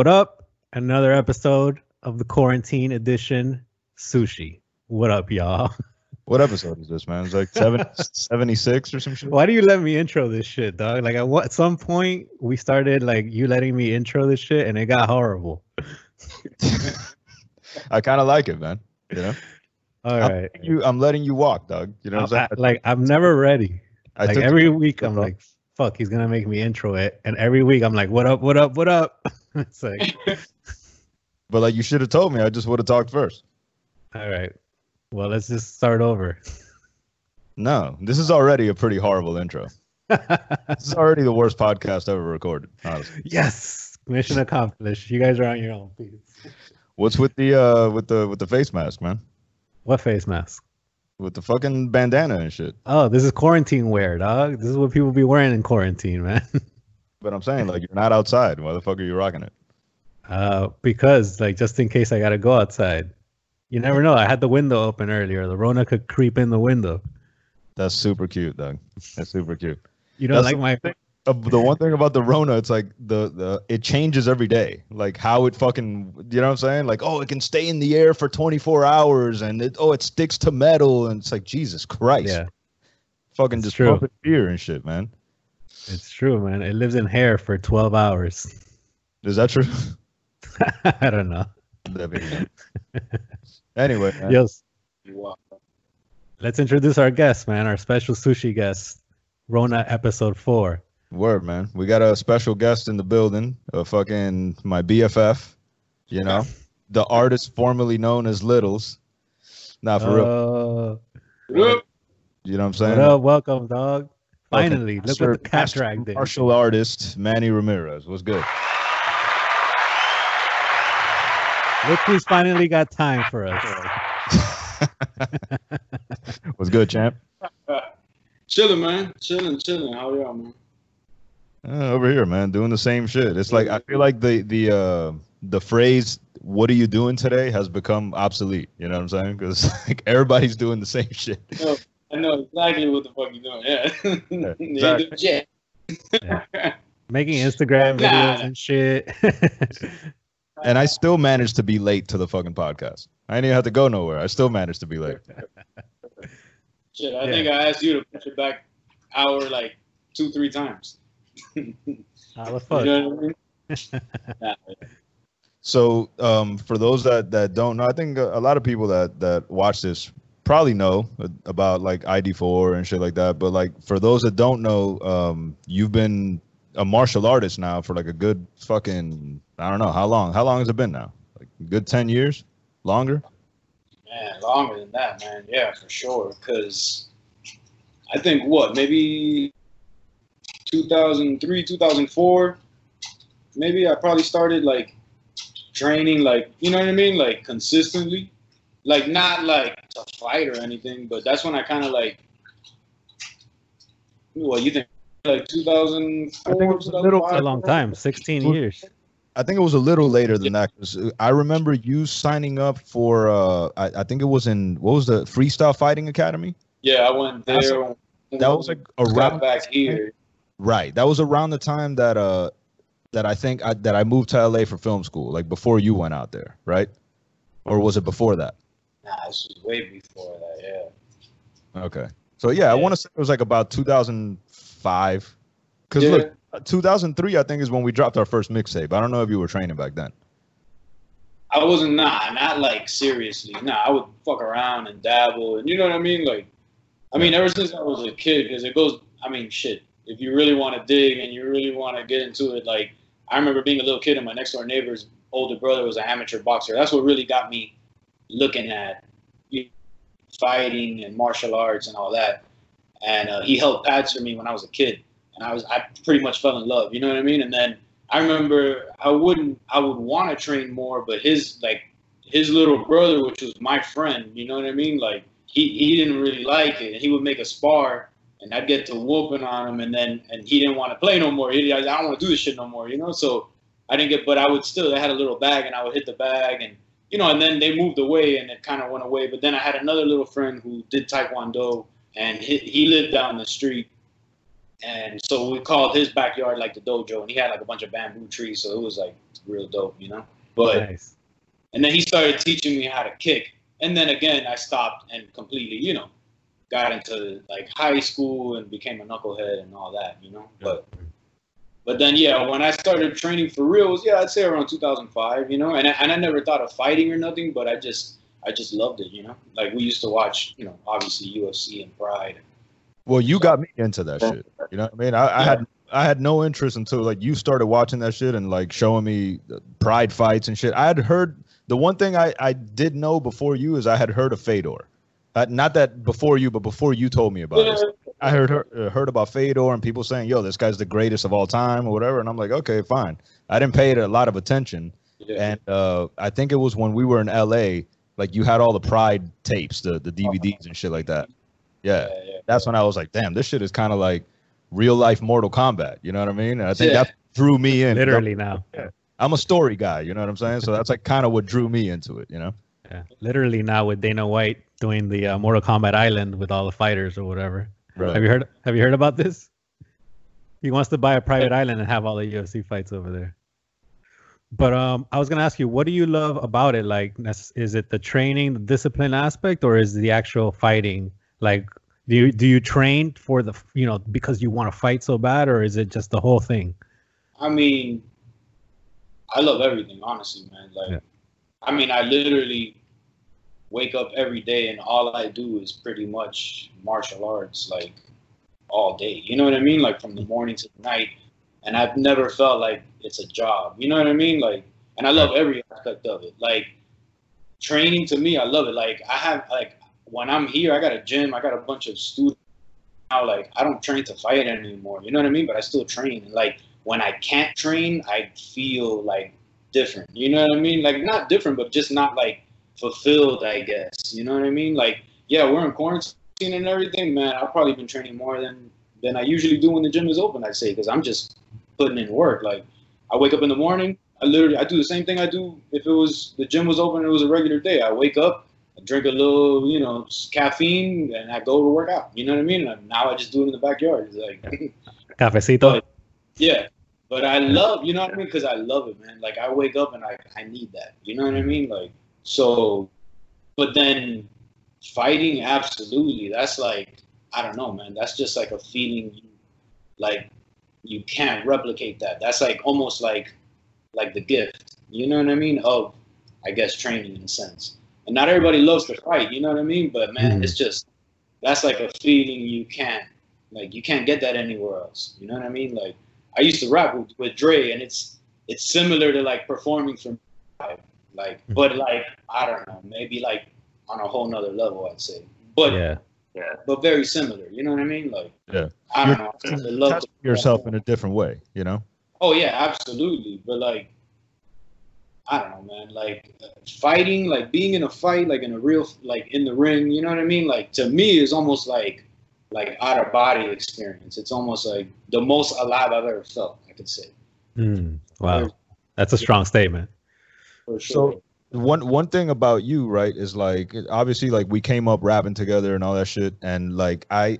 what up? Another episode of the quarantine edition sushi. What up, y'all? What episode is this, man? It's like seven, 76 or some shit. Why do you let me intro this shit, dog? Like at what some point we started like you letting me intro this shit and it got horrible. I kind of like it, man. You know, All I'm, right. letting you, I'm letting you walk, dog. You know what I'm I- saying? like I'm never ready. I like every week I'm like, fuck, he's gonna make me intro it. And every week I'm like, what up, what up, what up? it's like, but like you should have told me. I just would have talked first. all right. Well, let's just start over. No, this is already a pretty horrible intro. This is already the worst podcast ever recorded. Honestly. yes. Mission accomplished. You guys are on your own, please. What's with the uh with the with the face mask, man? What face mask? With the fucking bandana and shit. Oh, this is quarantine wear, dog. This is what people be wearing in quarantine, man. But I'm saying like you're not outside. Why the fuck are you rocking it? Uh, because like just in case I gotta go outside. You never know. I had the window open earlier. The Rona could creep in the window. That's super cute, dog. That's super cute. You know, like my Uh, the one thing about the Rona, it's like the the it changes every day. Like how it fucking, you know what I'm saying? Like oh, it can stay in the air for 24 hours, and it oh, it sticks to metal, and it's like Jesus Christ, yeah, fucking It's just true. pumping beer and shit, man. It's true, man. It lives in hair for twelve hours. Is that true? I don't know. That'd anyway, man, Yes. Let's introduce our guest, man. Our special sushi guest, Rona episode four. word, man. We got a special guest in the building, a fucking my BFF, you know, the artist formerly known as Littles. Not for real. Uh, You know what I'm what saying? up? Welcome, dog. Finally, look Master- what the cat master dragged in. Martial artist Manny Ramirez. What's good? Look who's finally got time for us. What's good, champ? Chilling, man. Chilling, chilling. How y'all, man? Uh, over here, man, doing the same shit. It's like I feel like the the uh the phrase "What are you doing today?" has become obsolete. You know what I'm saying? Because like everybody's doing the same shit. I know exactly what the fuck you're doing. Yeah. Yeah, yeah. Making Instagram videos Nah. and shit. And I still managed to be late to the fucking podcast. I didn't even have to go nowhere. I still managed to be late. Shit, I Yeah. think I asked you to push it back hour like two, three times. How the You fuck? know what I mean? Nah, So, um, for those that that don't know, I think a, a lot of people that that watch this probably know about like ID4 and shit like that. But like for those that don't know, um, you've been a martial artist now for like a good fucking I don't know how long. How long has it been now? Like good ten years, longer. man, longer than that, man. Yeah, for sure. Because I think what, maybe 2003, 2004, maybe I probably started like training, like, you know what I mean? Like consistently. Like, not like to fight or anything, but that's when I kind of like, Well, you think? Like 2004, I think it was a little- a long time. 16 years. I think it was a little later than that because I remember you signing up for. Uh, I, I think it was in what was the Freestyle Fighting Academy. Yeah, I went there. when- That was like got around back here. Right. That was around the time that uh that I think I, that I moved to LA for film school, like before you went out there, right? Or was it before that? Nah, this was way before that, yeah. Okay. So yeah, I want to say it was like about 2005. Cuz Yeah. look, uh, 2003 I think is when we dropped our first mixtape. I don't know if you were training back then. I wasn't nah, not like seriously. Nah, I would fuck around and dabble, and you know what I mean. Like, I mean, ever since I was a kid, because it goes. I mean, shit. If you really want to dig and you really want to get into it, like I remember being a little kid, and my next door neighbor's older brother was an amateur boxer. That's what really got me looking at you know, fighting and martial arts and all that. And uh, he held pads for me when I was a kid, and I was I pretty much fell in love. You know what I mean? And then I remember I wouldn't I would want to train more, but his like his little brother, which was my friend, you know what I mean? Like he, he didn't really like it. And he would make a spar and I'd get to whooping on him and then and he didn't want to play no more. He, I don't want to do this shit no more, you know? So I didn't get but I would still I had a little bag and I would hit the bag and you know, and then they moved away and it kind of went away. But then I had another little friend who did Taekwondo and he, he lived down the street and so we called his backyard like the dojo, and he had like a bunch of bamboo trees, so it was like real dope, you know. But Nice. and then he started teaching me how to kick, and then again I stopped and completely, you know, got into like high school and became a knucklehead and all that, you know. But but then yeah, when I started training for real, was, yeah, I'd say around 2005, you know. And I, and I never thought of fighting or nothing, but I just I just loved it, you know. Like we used to watch, you know, obviously UFC and Pride. Well, you got me into that shit. You know what I mean? I, I had I had no interest until like you started watching that shit and like showing me the pride fights and shit. I had heard the one thing I I did know before you is I had heard of Fedor. Uh, not that before you, but before you told me about it. I heard uh, heard about Fedor and people saying, "Yo, this guy's the greatest of all time" or whatever, and I'm like, okay, fine. I didn't pay it a lot of attention, Yeah. and uh, I think it was when we were in LA, like you had all the Pride tapes, the the DVDs and shit like that. Yeah, yeah, yeah. that's when I was like, damn, this shit is kind of like real life Mortal Kombat. You know what I mean? And I think Yeah. that drew me in. Literally now. I'm a story guy. You know what I'm saying? So that's like kind of what drew me into it. You know? Yeah. Literally now with Dana White doing the uh, Mortal Kombat Island with all the fighters or whatever. Right. Have you heard? Have you heard about this? He wants to buy a private island and have all the UFC fights over there. But um, I was gonna ask you, what do you love about it? Like, is it the training, the discipline aspect, or is the actual fighting? Like, do you do you train for the you know because you want to fight so bad, or is it just the whole thing? I mean, I love everything, honestly, man. Like, Yeah. I mean, I literally wake up every day and all I do is pretty much martial arts, like all day. You know what I mean? Like from the morning to the night, and I've never felt like it's a job. You know what I mean? Like, and I love every aspect of it. Like, training to me, I love it. Like, I have like when I'm here, I got a gym, I got a bunch of students. Now, like, I don't train to fight anymore. You know what I mean? But I still train. And like when I can't train, I feel like different. You know what I mean? Like not different, but just not like fulfilled, I guess. You know what I mean? Like, yeah, we're in quarantine and everything, man. I've probably been training more than than I usually do when the gym is open, I'd say, because I'm just putting in work. Like I wake up in the morning, I literally I do the same thing I do if it was the gym was open it was a regular day. I wake up, I drink a little, you know, caffeine, and I go to work out. You know what I mean? And now I just do it in the backyard. It's like Cafecito. yeah, but I love, you know what I mean? Because I love it, man. Like I wake up and I, I need that. You know what I mean? Like so, but then fighting, absolutely. That's like I don't know, man. That's just like a feeling, you, like you can't replicate that. That's like almost like like the gift. You know what I mean? Of I guess training in a sense. And not everybody loves to fight. You know what I mean? But man, Mhm. it's just that's like a feeling you can't like you can't get that anywhere else. You know what I mean? Like I used to rap with, with Dre, and it's it's similar to like performing for like, but like I don't know, maybe like on a whole nother level, I'd say. But Yeah. Yeah, but very similar. You know what I mean? Like Yeah. I don't know. I love Test yourself in a different way. You know? Oh yeah, absolutely. But like, I don't know, man. Like uh, fighting, like being in a fight, like in a real, like in the ring. You know what I mean? Like to me, is almost like like out of body experience. It's almost like the most alive I've ever felt. I could say Hmm. Wow. That's a strong statement. Sure. So one one thing about you, right, is like obviously like we came up rapping together and all that shit, and like I,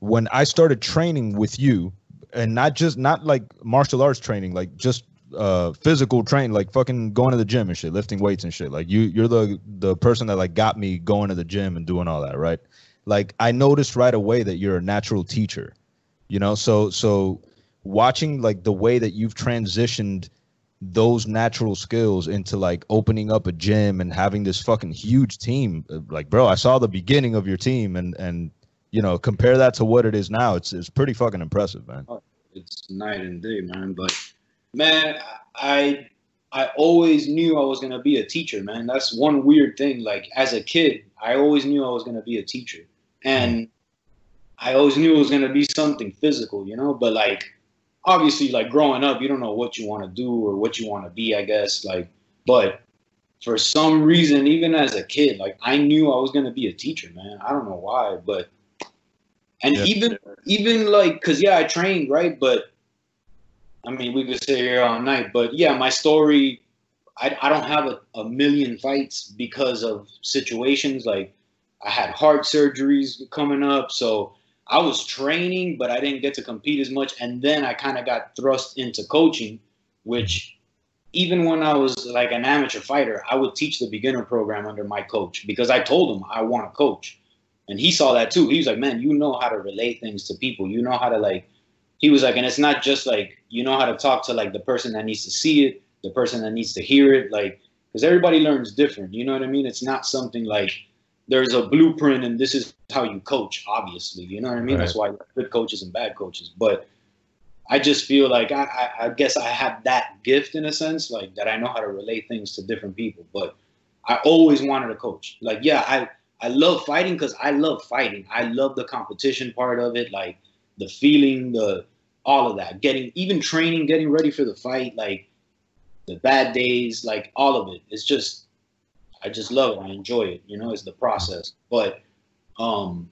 when I started training with you, and not just not like martial arts training, like just uh physical training, like fucking going to the gym and shit, lifting weights and shit. Like you, you're the the person that like got me going to the gym and doing all that, right? Like I noticed right away that you're a natural teacher, you know. So so watching like the way that you've transitioned those natural skills into like opening up a gym and having this fucking huge team uh, like bro i saw the beginning of your team and and you know compare that to what it is now it's it's pretty fucking impressive man it's night and day, man. But man, I I always knew I was gonna be a teacher, man. That's one weird thing. Like as a kid, I always knew I was gonna be a teacher, and I always knew it was gonna be something physical, you know. But like obviously, like growing up, you don't know what you want to do or what you want to be. I guess like, but for some reason, even as a kid, like I knew I was gonna be a teacher, man. I don't know why, but and Yeah. even even like because yeah, I trained right, but I mean we could sit here all night, but yeah, my story. I, I don't have a, a million fights because of situations like I had heart surgeries coming up, so I was training, but I didn't get to compete as much. And then I kind of got thrust into coaching, which even when I was like an amateur fighter, I would teach the beginner program under my coach because I told him I want to coach. And he saw that too. He was like, man, you know how to relate things to people. You know how to like, he was like, and it's not just like, you know how to talk to like the person that needs to see it, the person that needs to hear it. Like, because everybody learns different. You know what I mean? It's not something like, there's a blueprint and this is how you coach obviously. You know what i mean? Right. that's why good coaches and bad coaches. But i just feel like I, I, I guess i have that gift in a sense like that i know how to relate things to different people. But i always wanted to coach. Like yeah i i love fighting because i love fighting. I love the competition part of it like the feeling the all of that. Getting even training getting ready for the fight like the bad days like all of it. It's just I just love it. I enjoy it. You know, it's the process. But um,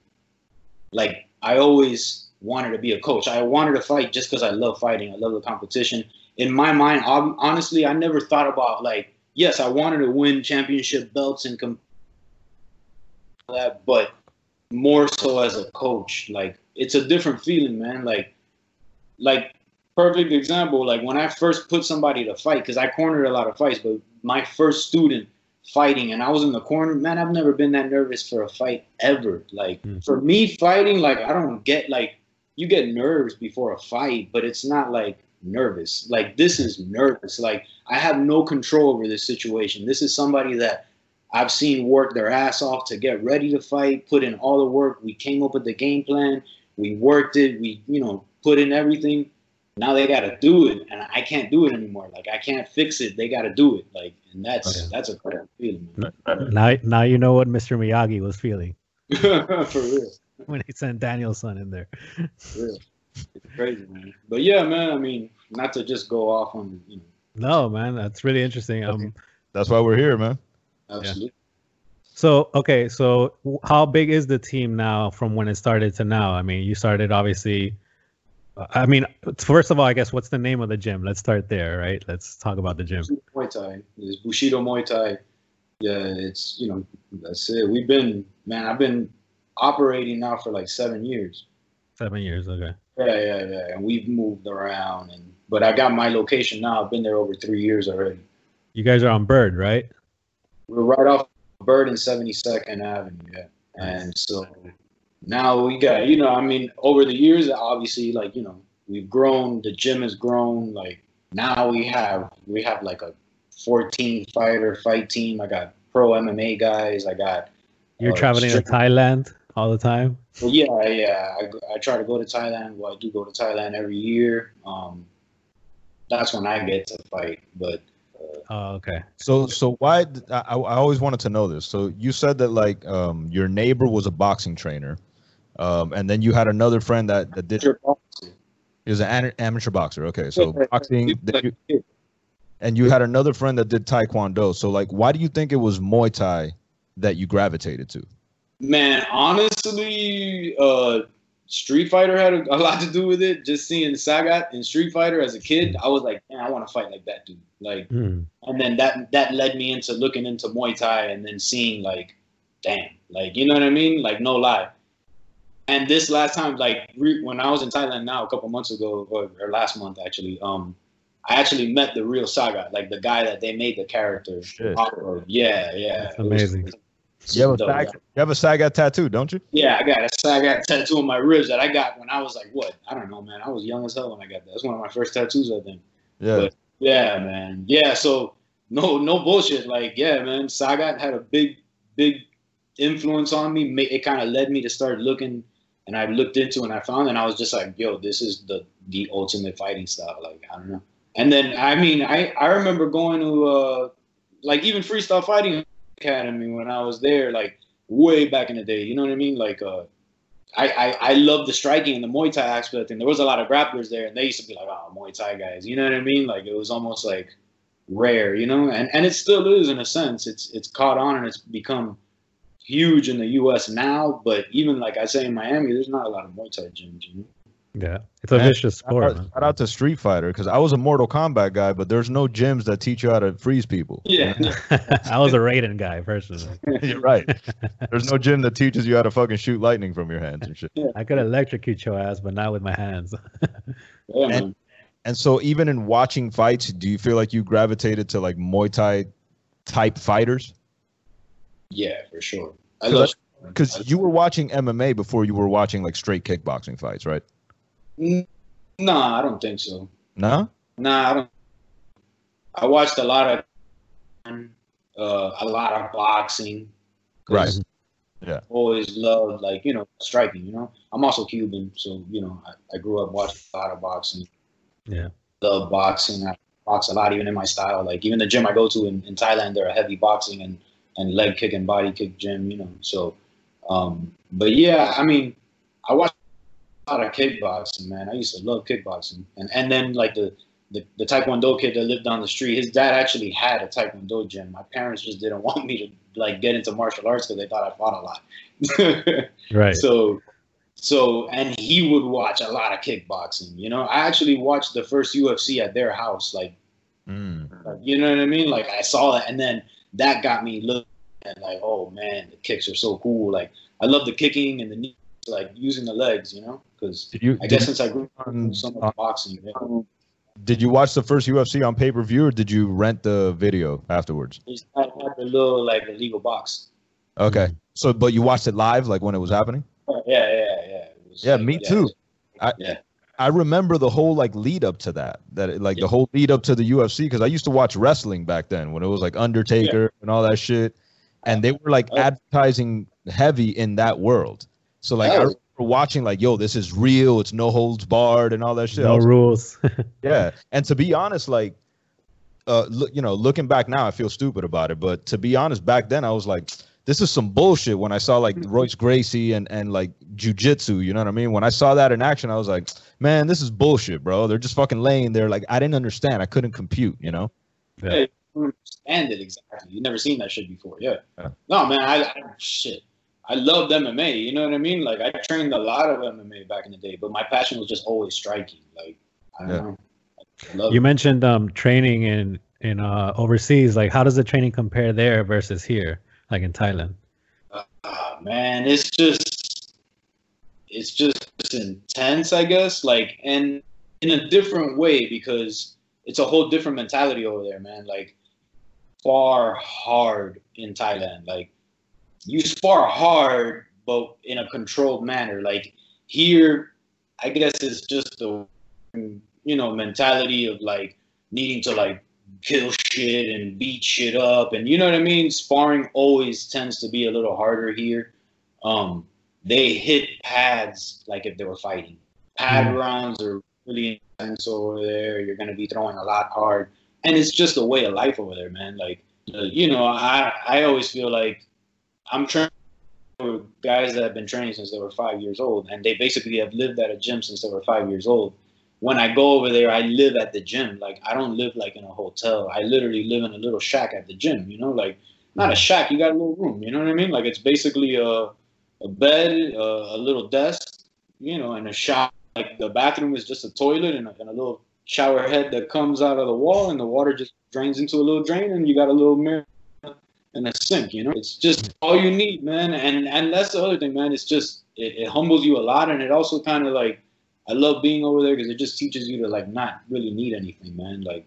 like I always wanted to be a coach. I wanted to fight just because I love fighting. I love the competition. In my mind, honestly, I never thought about like, yes, I wanted to win championship belts and that, but more so as a coach. Like it's a different feeling, man. Like, like perfect example. Like when I first put somebody to fight, because I cornered a lot of fights, but my first student fighting and I was in the corner, man, I've never been that nervous for a fight ever. Like mm. for me fighting, like I don't get like you get nerves before a fight, but it's not like nervous. Like this is nervous. Like I have no control over this situation. This is somebody that I've seen work their ass off to get ready to fight, put in all the work. We came up with the game plan. We worked it. We, you know, put in everything now they got to do it, and I can't do it anymore. Like I can't fix it. They got to do it. Like, and that's okay. that's a crazy feeling. Man. Now, now you know what Mr. Miyagi was feeling. For real. When he sent Daniel-san in there. For real. It's crazy, man. But yeah, man. I mean, not to just go off on. You know, no, man. That's really interesting. Um, that's why we're here, man. Absolutely. Yeah. So okay, so how big is the team now from when it started to now? I mean, you started obviously I mean, first of all, I guess what's the name of the gym? Let's start there, right? Let's talk about the gym. Muay Thai. It's Bushido Muay Thai. Yeah, it's you know that's it. We've been man, I've been operating now for like seven years. Seven years, okay. Yeah, yeah, yeah. And we've moved around, and but I got my location now. I've been there over three years already. You guys are on Bird, right? We're right off Bird and Seventy Second Avenue, yeah. And so now we got you know i mean over the years obviously like you know we've grown the gym has grown like now we have we have like a 14 fighter fight team i got pro mma guys i got you're uh, traveling to thailand all the time well yeah yeah I, I try to go to thailand well i do go to thailand every year um that's when i get to fight but uh, Oh, okay. So, so why? I, I always wanted to know this. So, you said that like um, your neighbor was a boxing trainer, um, and then you had another friend that, that did. He was an amateur boxer. Okay, so boxing. You, and you had another friend that did taekwondo. So, like, why do you think it was Muay Thai that you gravitated to? Man, honestly, uh, Street Fighter had a, a, lot to do with it. Just seeing Sagat in Street Fighter as a kid, I was like, man, I want to fight like that dude. Like, mm. and then that that led me into looking into Muay Thai, and then seeing like, damn, like you know what I mean? Like, no lie, and this last time, like re- when I was in Thailand now a couple months ago, or, or, last month actually, um, I actually met the real Sagat, like the guy that they made the character. Yeah, yeah. That's amazing. you have, a Sag, you have a Sagat tattoo, don't you? Yeah, I got a Sagat tattoo on my ribs that I got when I was like, what? I don't know, man. I was young as hell when I got that. That's one of my first tattoos, I think. Yeah. But, yeah, man. Yeah, so no, no bullshit. Like, yeah, man. Sagat had a big, big influence on me. It kind of led me to start looking and I looked into and I found and I was just like, yo, this is the the ultimate fighting style. Like I don't know. And then I mean I I remember going to uh like even freestyle fighting academy when I was there like way back in the day. You know what I mean? Like uh. I, I, I love the striking and the Muay Thai aspect, and there was a lot of grapplers there, and they used to be like, "Oh, Muay Thai guys," you know what I mean? Like it was almost like rare, you know, and and it still is in a sense. It's it's caught on and it's become huge in the U.S. now, but even like I say in Miami, there's not a lot of Muay Thai gyms. You know? Yeah, it's a Man, vicious Shout sport. out, shout out to Street Fighter because I was a Mortal Kombat guy, but there's no gyms that teach you how to freeze people. Yeah. I was a Raiden guy personally. You're right. There's no gym that teaches you how to fucking shoot lightning from your hands and shit. I could electrocute your ass, but not with my hands. Yeah, man. And so, even in watching fights, do you feel like you gravitated to like Muay Thai type fighters? Yeah, for sure. I love Because you were watching MMA before you were watching like straight kickboxing fights, right? Nah, I don't think so. No. Nah, I don't. I watched a lot of, uh, a lot of boxing. Right. Yeah. Always loved like you know striking. You know, I'm also Cuban, so you know I, I grew up watching a lot of boxing. Yeah. Love boxing. I box a lot, even in my style. Like even the gym I go to in, in Thailand, they're a heavy boxing and and leg kick and body kick gym. You know, so. Um, but yeah, I mean, I watched a lot of kickboxing, man. I used to love kickboxing, and and then like the the, the taekwondo kid that lived down the street, his dad actually had a taekwondo gym. My parents just didn't want me to like get into martial arts because they thought I fought a lot. Right. So, so and he would watch a lot of kickboxing. You know, I actually watched the first UFC at their house. Like, Mm. like, you know what I mean? Like I saw that, and then that got me looking at like, oh man, the kicks are so cool. Like I love the kicking and the knees, like using the legs. You know, because? I guess since I grew up on- so much boxing, yeah. Did you watch the first UFC on pay per view or did you rent the video afterwards? I had a little like illegal box. Okay. So, but you watched it live, like when it was happening? Yeah, yeah, yeah. Was, Yeah, me too. I, Yeah. I remember the whole like lead up to that, that it- like Yeah. the whole lead up to the UFC because I used to watch wrestling back then when it was like Undertaker and all that shit, and they were like Oh. advertising heavy in that world. So like I Oh. remember watching like, yo, this is real. It's no holds barred and all that shit. No was- rules. yeah, and to be honest, like, uh, look, you know, looking back now, I feel stupid about it. But to be honest, back then I was like, this is some bullshit. When I saw like Royce Gracie and and like jujitsu, you know what I mean? When I saw that in action, I was like, man, this is bullshit, bro. They're just fucking laying there. Like I didn't understand. I couldn't compute. You know? Yeah. you don't understand it exactly. You never seen that shit before. Yeah. Yeah. No, man. I, I shit. I loved MMA. You know what I mean? Like I trained a lot of MMA back in the day, but my passion was just always striking. Like I don't Yeah. know. I You it. mentioned um training in in uh overseas. Like, how does the training compare there versus here, like in Thailand? Ah, man, it's just it's just intense, I guess. Like, and in a different way because it's a whole different mentality over there, man. Like, spar hard in Thailand. Like, you spar hard, but in a controlled manner. Like here, I guess it's just the you know mentality of like needing to like kill shit and beat shit up and you know what I mean. Sparring always tends to be a little harder here. Um, they hit pads like if they were fighting. Pad Mm. rounds are really intense over there. You're gonna be throwing a lot hard, and it's just a way of life over there, man. Like uh, you know, I I always feel like I'm training with guys that have been training since they were five years old, and they basically have lived at a gym since they were five years old. When I go over there, I live at the gym. Like I don't live like in a hotel. I literally live in a little shack at the gym. You know, like not a mm. shack. You got a little room. You know what I mean? Like it's basically a a bed, a, a little desk, you know, and a shower. Like the bathroom is just a toilet and a, and a little shower head that comes out of the wall, and the water just drains into a little drain, and you got a little mirror and a sink. You know, it's just all you need, man. And and that's the other thing, man. It's just it, it humbles you a lot, and it also kind of like I love being over there because it just teaches you to like not really need anything, man. Like,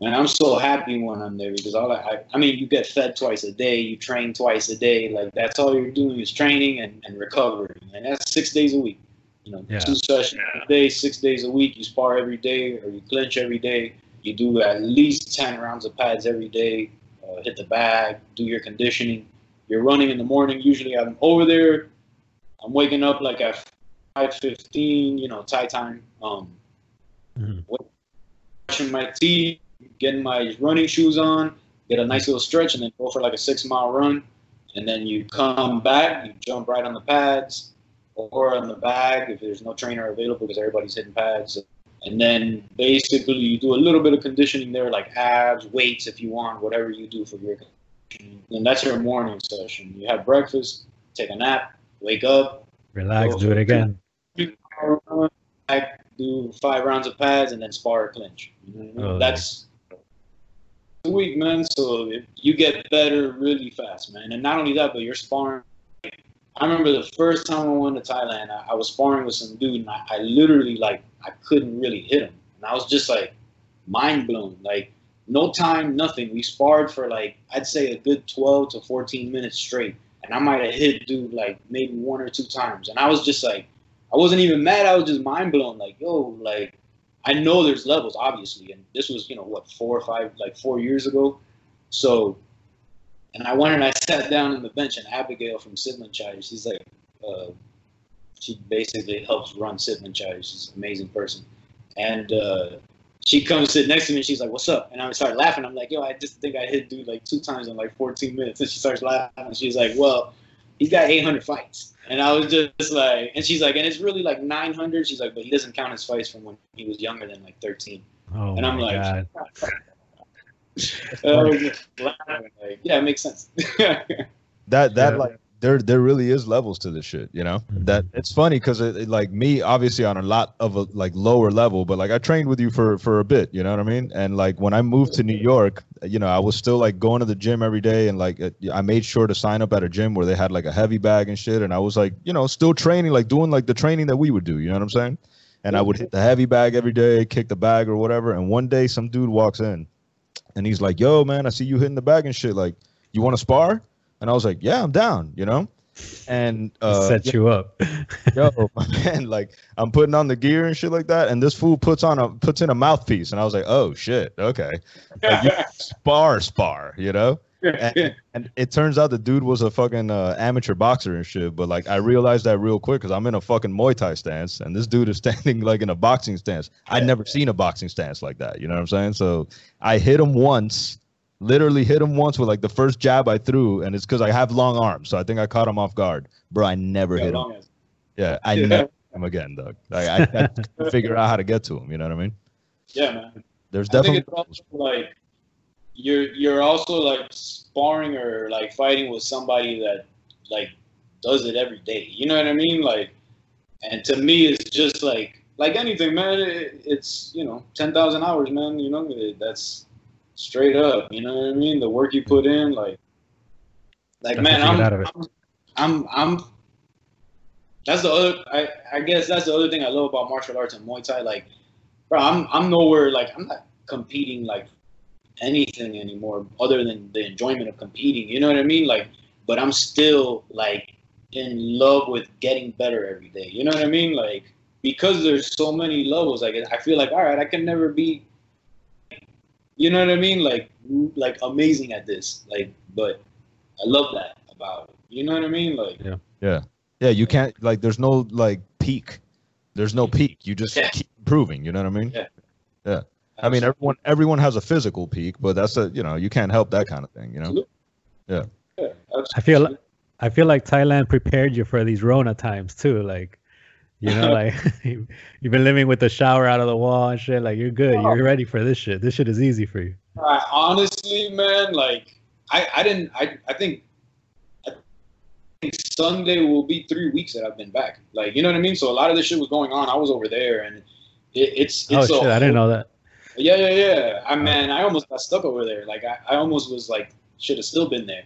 and I'm so happy when I'm there because all I, I, I mean, you get fed twice a day, you train twice a day, like that's all you're doing is training and, and recovering, and that's six days a week. You know, Yeah. two sessions a day, six days a week. You spar every day or you clinch every day. You do at least ten rounds of pads every day. Uh, hit the bag, do your conditioning. You're running in the morning. Usually, I'm over there. I'm waking up like at fifteen. You know, Thai time. Um, Mhm. brushing my teeth, getting my running shoes on, get a nice little stretch, and then go for like a six mile run. And then you come back, you jump right on the pads or on the bag if there's no trainer available because everybody's hitting pads. And then basically you do a little bit of conditioning there, like abs, weights if you want, whatever you do for your conditioning. And that's your morning session. You have breakfast, take a nap, wake up, Relax, do it again. Do five rounds of pads, and then spar or clinch. You know what I mean? Oh, That's a week, man. So you get better really fast, man. And not only that, but you're sparring. I remember the first time I went to Thailand, I, I was sparring with some dude, and I, I literally like I couldn't really hit him, and I was just like mind blown. Like no time, nothing. We sparred for like I'd say a good 12 to 14 minutes straight, and I might have hit dude like maybe one or two times, and I was just like, I wasn't even mad. I was just mind blown. Like yo, like I know there's levels, obviously, and this was you know what four or five like four years ago, so. And I went and I sat down on the bench, and Abigail from Sitmonchai, she's like, uh, she basically helps run Sitmonchai. She's an amazing person. And uh, she comes sit next to me and she's like, What's up? And I start laughing. I'm like, Yo, I just think I hit dude like two times in like 14 minutes. And she starts laughing. And she's like, Well, he's got 800 fights. And I was just like, and she's like, And it's really like 900. She's like, But he doesn't count his fights from when he was younger than like 13. Oh and I'm my like, god. Oh, I was just laughing, like, Yeah, it makes sense. that that Yeah. like there there really is levels to this shit you know? Mhm. that it's funny because it, it, like me obviously on a lot of a like lower level but like i trained with you for for a bit you know what i mean? And like when i moved to new york you know i was still like going to the gym every day and like i made sure to sign up at a gym where they had like a heavy bag and shit and i was like you know still training like doing like the training that we would do you know what i'm saying? And i would hit the heavy bag every day kick the bag or whatever and one day some dude walks in and he's like yo man i see you hitting the bag and shit like you want to spar and I was like, "Yeah, I'm down," you know. And uh, Set you up. yo, my man, like I'm putting on the gear and shit like that, and this fool puts on a puts in a mouthpiece, and I was like, "Oh shit, okay." Like, you spar, spar, you know. And, and it turns out the dude was a fucking uh, amateur boxer and shit. But like, I realized that real quick because I'm in a fucking Muay Thai stance, and this dude is standing like in a boxing stance. I'd never seen a boxing stance like that. You know what I'm saying? So I hit him once, literally hit him once with like the first jab I threw, and it's because I have long arms, so I think I caught him off guard. Bro, I never Yeah, hit him. long as- Yeah, I Yeah. never hit him again, Doug. Like, I, I couldn't figure out how to get to him. You know what I mean? yeah, man. There's definitely like you're you're also like sparring or like fighting with somebody that like does it every day. You know what I mean? Like, and to me, it's just like like anything, man. It, it's you know ten thousand hours, man. You know that's straight up. You know what I mean? The work you put in, like, like That's man, I'm, out of it. I'm I'm I'm. That's the other. I I guess that's the other thing I love about martial arts and Muay Thai. Like, bro, I'm I'm nowhere like I'm not competing like anything anymore other than the enjoyment of competing. You know what I mean? Like, but I'm still like in love with getting better every day. You know what I mean? Like because there's so many levels. Like I feel like all right, I can never be. You know what I mean? Like like amazing at this. Like, but I love that about it. You know what I mean? Like yeah. Yeah, yeah. You can't like. There's no like peak. There's no peak. You just Yeah. keep improving. You know what I mean? Yeah. Yeah. I mean, everyone everyone has a physical peak, but that's a you know you can't help that kind of thing. You know? Yeah, I feel I feel like Thailand prepared you for these Rona times too. Like, you know, like you've been living with the shower out of the wall and shit. Like you're good. Oh. You're ready for this shit. This shit is easy for you. I, honestly, man, like I, I didn't I, I think I think Sunday will be three weeks that I've been back. Like you know what I mean? So a lot of this shit was going on. I was over there and it, it's Oh shit! I I didn't know that. Yeah, yeah, yeah. I oh. man, I almost got stuck over there. Like I, I almost was like should have still been there.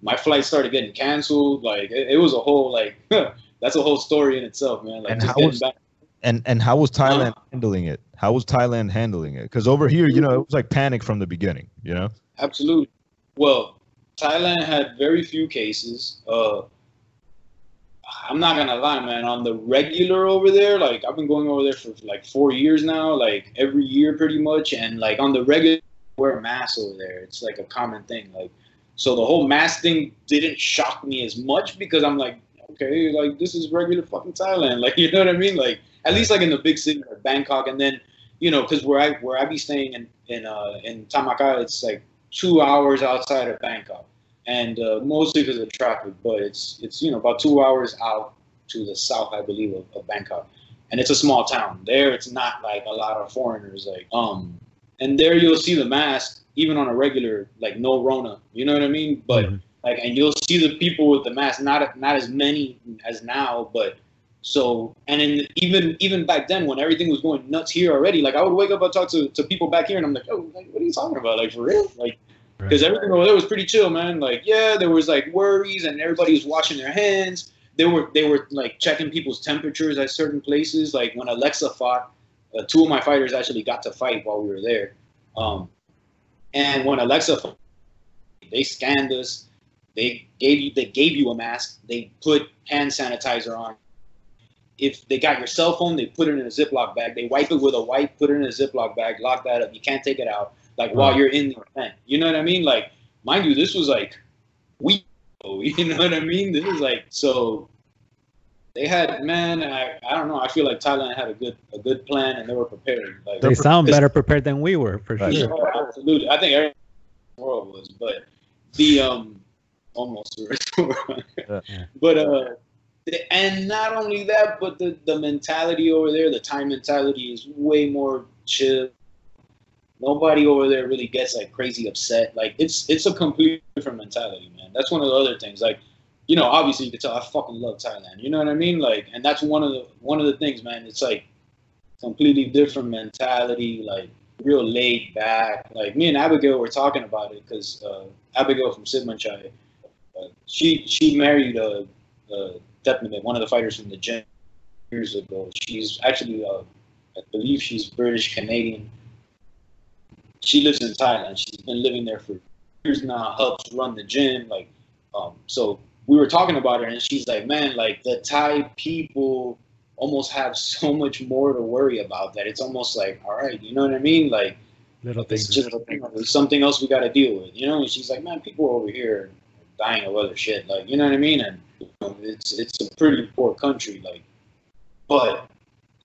My flight started getting canceled. Like it, it was a whole like that's a whole story in itself, man. Like And how was- back. And and how was Thailand handling it? How was Thailand handling it? Because over here, you know, it was like panic from the beginning. You know? Absolutely. Well, Thailand had very few cases. Uh, I'm not gonna lie, man. On the regular over there, like I've been going over there for like four years now, like every year pretty much, and like on the regular, wear a mask over there. It's like a common thing. Like, so the whole mask thing didn't shock me as much because I'm like, okay, like this is regular fucking Thailand. Like, you know what I mean? Like, at least like in the big city like Bangkok, and then you know, because where I where I be staying in in uh in Tamaka, it's like two hours outside of Bangkok, and uh, mostly because of traffic. But it's it's you know about two hours out to the south, I believe, of, of Bangkok, and it's a small town. There, it's not like a lot of foreigners. Like um, and there you'll see the mask even on a regular like no Rona. You know what I mean? But Mhm. Like, and you'll see the people with the mask. Not not as many as now, but So and in even even back then when everything was going nuts here already, like I would wake up and talk to, to people back here and I'm like, oh, like, what are you talking about? Like for real? Like because everything over there was pretty chill, man. Like yeah, there was like worries and everybody was washing their hands. They were they were like checking people's temperatures at certain places. Like when Alexa fought, uh, two of my fighters actually got to fight while we were there. Um, and when Alexa, fought, they scanned us. They gave you they gave you a mask. They put hand sanitizer on. If they got your cell phone, they put it in a Ziploc bag. They wipe it with a wipe, put it in a Ziploc bag, lock that up. You can't take it out. Like while you're in the event, you know what I mean? Like, mind you, this was like week. You know what I mean? This is like so. They had man, I, I don't know. I feel like Thailand had a good a good plan and they were prepared. Like they sound better prepared than we were for Right. sure. Oh, absolutely. I think every world was, but the um almost Yeah. Yeah. but uh the, and not only that, but the the mentality over there, the Thai mentality is way more chill. Nobody over there really gets like crazy upset. Like it's it's a completely different mentality, man. That's one of the other things. Like, you know, obviously you can tell I fucking love Thailand. You know what I mean? Like, and that's one of the one of the things, man. It's like completely different mentality. Like real laid back. Like me and Abigail were talking about it because uh, Abigail from Sitmonchai, uh, she she married a, uh, Depman, one of the fighters from the gym years ago. She's actually, uh, I believe she's British Canadian. She lives in Thailand. She's been living there for years now. Helps run the gym. Like, um, so we were talking about her, and she's like, "Man, like the Thai people." almost have so much more to worry about that it's almost like all right you know what i mean like Little it's things. just there's something else we got to deal with, you know. And she's like, man, people over here dying of other shit, like you know what I mean. And you know, it's it's a pretty poor country, like, but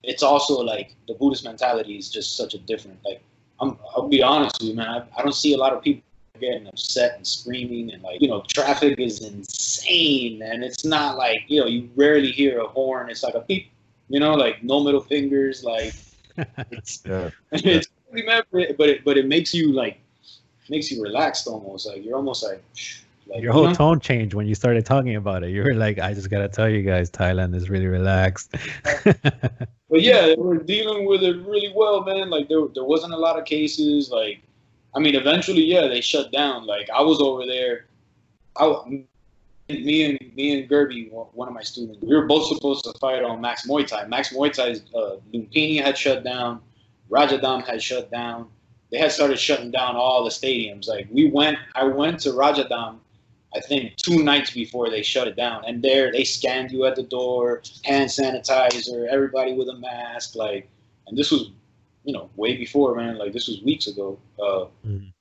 it's also like the Buddhist mentality is just such a different. Like, I'm I'll be honest with you, man. I, I don't see a lot of people getting upset and screaming and like you know traffic is insane and it's not like you know you rarely hear a horn it's like a beep you know like no middle fingers like it's Yeah. it's really mad, but it, but it, but it makes you like makes you relaxed almost. Like you're almost like like Your you whole know? tone changed when you started talking about it. You were like, I just gotta tell you guys, Thailand is really relaxed. But yeah, we're dealing with it really well, man. Like there there wasn't a lot of cases. Like I mean, eventually, yeah, they shut down. Like I was over there. I me and me and Gerby, one of my students, we were both supposed to fight on Max Muay Thai. Max Muay Thai's uh, Lumpini had shut down, Rajadam had shut down. They had started shutting down all the stadiums. Like we went, I went to Rajadam, I think two nights before they shut it down, and there they scanned you at the door, hand sanitizer, everybody with a mask, like, and this was, you know, way before, man. Like this was weeks ago. Uh, Mhm.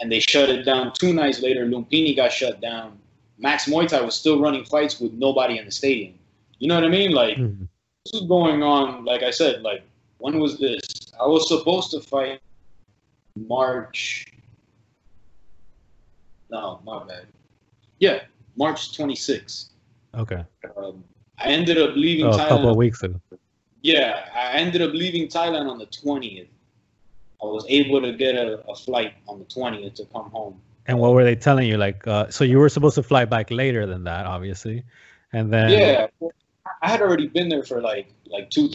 and they shut it down. Two nights later, Lumpini got shut down. Max Muay Thai was still running fights with nobody in the stadium. You know what I mean? Like Mhm. this was going on. Like I said, like when was this? I was supposed to fight March. No, my bad. Yeah, March 26th. Okay. Um, I ended up leaving Oh, a couple of weeks ago. Yeah, I ended up leaving Thailand on the 20th. I was able to get a, a flight on the 20th to come home. And what were they telling you? Like, uh, so you were supposed to fly back later than that, obviously, and then Yeah, I had already been there for like like two.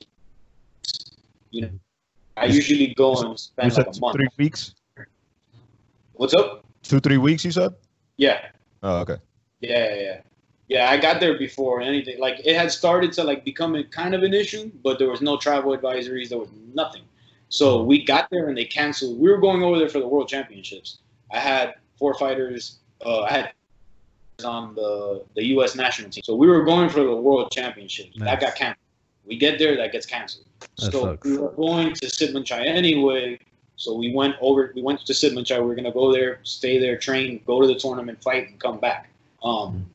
You know, I usually go and spend like a month. three weeks. What's up? Two, three weeks. You said. Yeah, Oh, okay. yeah, yeah, yeah. I got there before anything. Like it had started to like become a kind of an issue, but there was no travel advisories. There was nothing. So we got there and they canceled. We were going over there for the World Championships. I had four fighters. Uh, I had on the the U.S. national team. So we were going for the World Championships. That got canceled. We get there, that gets canceled. That so sucks. we were going to Sitmonchai anyway. So we went over. We went to Sitmonchai. We were gonna go there, stay there, train, go to the tournament, fight, and come back. Um,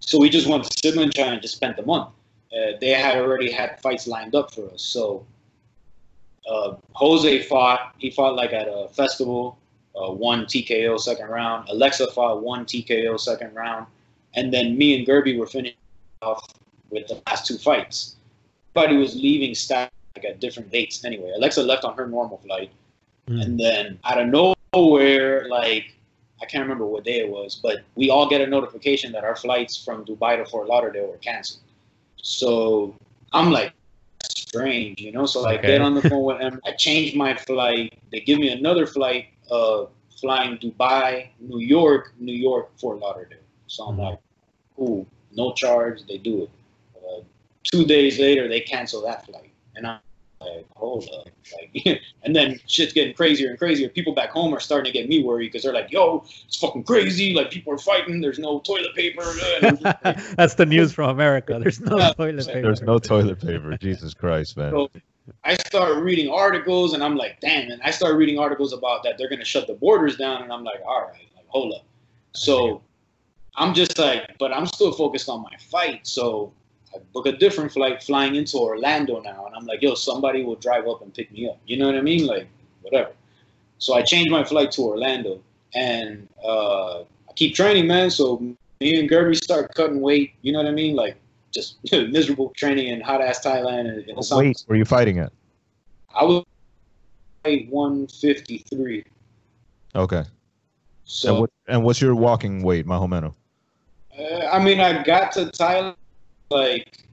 so we just went to Sitmonchai and just spent the month. Uh, they had already had fights lined up for us. So uh, Jose fought. He fought like at a festival. Uh, one TKO second round. Alexa fought one TKO second round, and then me and Gerby were finishing off with the last two fights. But he was leaving stack at different dates anyway. Alexa left on her normal flight, Mm. and then out of nowhere, like I can't remember what day it was, but we all get a notification that our flights from Dubai to Fort Lauderdale were canceled. So I'm like, strange, you know. So I Okay. get on the phone with them. I change my flight. They give me another flight, uh, flying Dubai, New York, New York, Fort Lauderdale. So I'm Mhm. like, cool, no charge. They do it. Uh, two days later, they cancel that flight, and I'm like, hold up, like, and then shit's getting crazier and crazier. People back home are starting to get me worried because they're like, yo, it's fucking crazy. Like people are fighting. There's no toilet paper. And I'm just like, That's the news from America. There's no Yeah. toilet paper. There's no toilet paper. Jesus Christ, man. So I start reading articles and I'm like, damn. And I start reading articles about that they're gonna shut the borders down, and I'm like, all right, like hold up. So I'm just like, but I'm still focused on my fight. So I book a different flight flying into Orlando now, and I'm like, yo, somebody will drive up and pick me up. You know what I mean? Like whatever. So I changed my flight to Orlando, and uh, I keep training, man. So me and Gerby start cutting weight. You know what I mean? Like just miserable training in hot ass Thailand and the summer. Wait, were you fighting at? I was weight 153. Okay. and, So what, and what's your walking weight, Mahomeno? uh, I mean, I got to Thailand like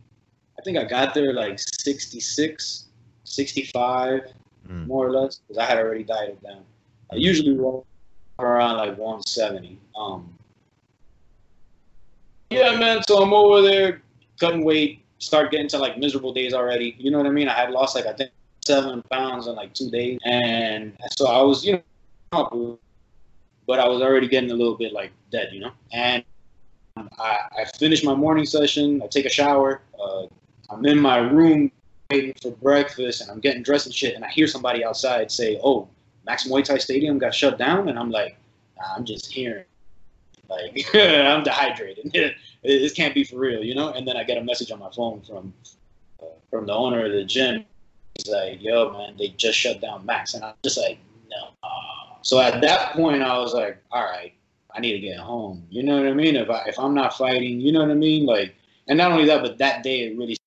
I think I got there like 66, 65, Mm. more or less, because I had already dieted down. I usually roll around like 170. Um, yeah, man. So I'm over there cutting weight, start getting to like miserable days already. You know what I mean? I had lost like I think seven pounds in like two days, and so I was, you know, but I was already getting a little bit like dead, you know. And I, I finish my morning session. I take a shower. Uh, I'm in my room waiting for breakfast, and I'm getting dressed and shit. And I hear somebody outside say, "Oh, Max Muay Thai Stadium got shut down," and I'm like, nah, "I'm just hearing." Like I'm dehydrated. this can't be for real, you know. And then I get a message on my phone from uh, from the owner of the gym. He's like, "Yo, man, they just shut down Max," and I'm just like, "No." So at that point, I was like, "All right, I need to get home." You know what I mean? If I if I'm not fighting, you know what I mean? Like, and not only that, but that day it really.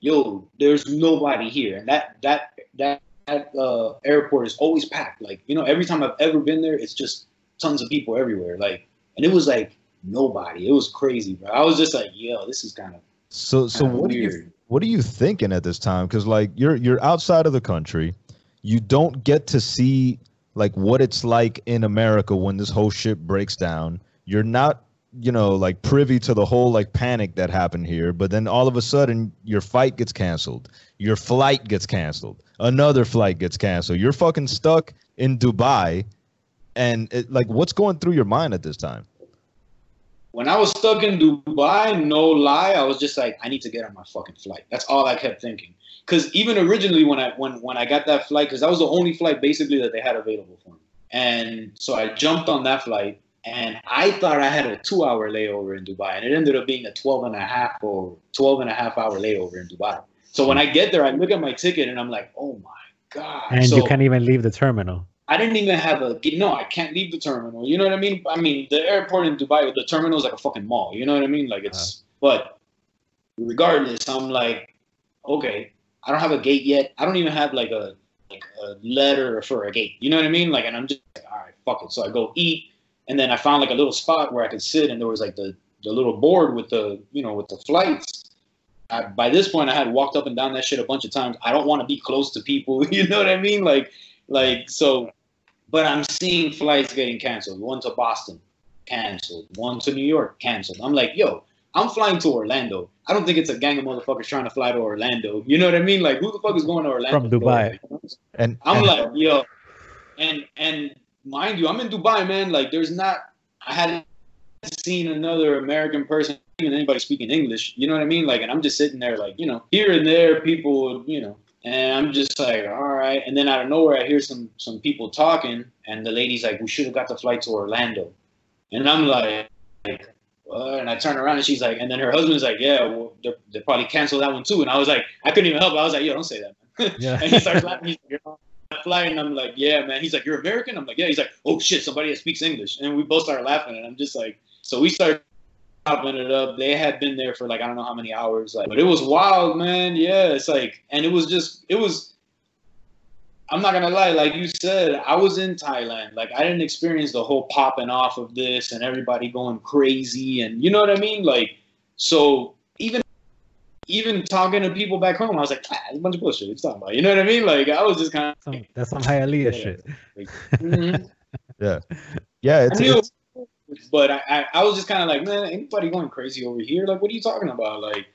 Yo, there's nobody here, and that that that that uh, airport is always packed. Like you know, every time I've ever been there, it's just tons of people everywhere. Like, and it was like nobody. It was crazy, bro. I was just like, yo, this is kind of So, so what are you what are you thinking at this time? Because like you're you're outside of the country, you don't get to see like what it's like in America when this whole shit breaks down. You're not you know like privy to the whole like panic that happened here. But then all of a sudden your fight gets canceled, your flight gets canceled, another flight gets canceled. You're fucking stuck in Dubai, and it, like what's going through your mind at this time? When I was stuck in Dubai, no lie, I was just like, I need to get on my fucking flight. That's all I kept thinking. Because even originally, when I when when I got that flight, because that was the only flight basically that they had available for me, and so I jumped on that flight, and I thought I had a two-hour layover in Dubai, and it ended up being a 12 and a half or 12 and a half hour layover in Dubai. So when I get there, I look at my ticket, and I'm like, oh my god! And so, you can't even leave the terminal. I didn't even have a no. I can't leave the terminal. You know what I mean? I mean, the airport in Dubai, the terminal is like a fucking mall. You know what I mean? Like it's. Uh-huh. But regardless, I'm like, okay, I don't have a gate yet. I don't even have like a like a letter for a gate. You know what I mean? Like, and I'm just like, all right, fuck it. So I go eat, and then I found like a little spot where I could sit, and there was like the the little board with the you know with the flights. I, by this point, I had walked up and down that shit a bunch of times. I don't want to be close to people. You know what I mean? Like, like so. But I'm seeing flights getting canceled. One to Boston, canceled. One to New York, canceled. I'm like, yo, I'm flying to Orlando. I don't think it's a gang of motherfuckers trying to fly to Orlando. You know what I mean? Like, who the fuck is going to Orlando? From Dubai. And I'm and- like, yo, and and mind you, I'm in Dubai, man. Like, there's not. I hadn't seen another American person, even anybody speaking English. You know what I mean? Like, and I'm just sitting there, like, you know, here and there, people, would, you know, and I'm just like, all right. And then out of nowhere, I hear some some people talking, and the lady's like, we should have got the flight to Orlando, and I'm like. like what? and I turn around and she's like, and then her husband's like, yeah, well, they they probably canceled that one too. And I was like, I couldn't even help. it. I was like, yo, don't say that, man. Yeah. and he starts laughing. He's like, flying. And I'm like, yeah, man. He's like, you're American? I'm like, yeah. He's like, oh shit, somebody that speaks English. And we both start laughing. And I'm just like, so we started chopping it up. They had been there for like I don't know how many hours. Like, but it was wild, man. Yeah, it's like, and it was just, it was. I'm not gonna lie, like you said, I was in Thailand. Like I didn't experience the whole popping off of this and everybody going crazy, and you know what I mean. Like, so even even talking to people back home, I was like, ah, it's a bunch of bullshit. What you talking about? You know what I mean? Like I was just kind of Some, that's some Hialeah Yeah. shit. like, mhm. Yeah, yeah. It's, I knew, it's but I, I, I was just kind of like, man, anybody going crazy over here? Like, what are you talking about? Like,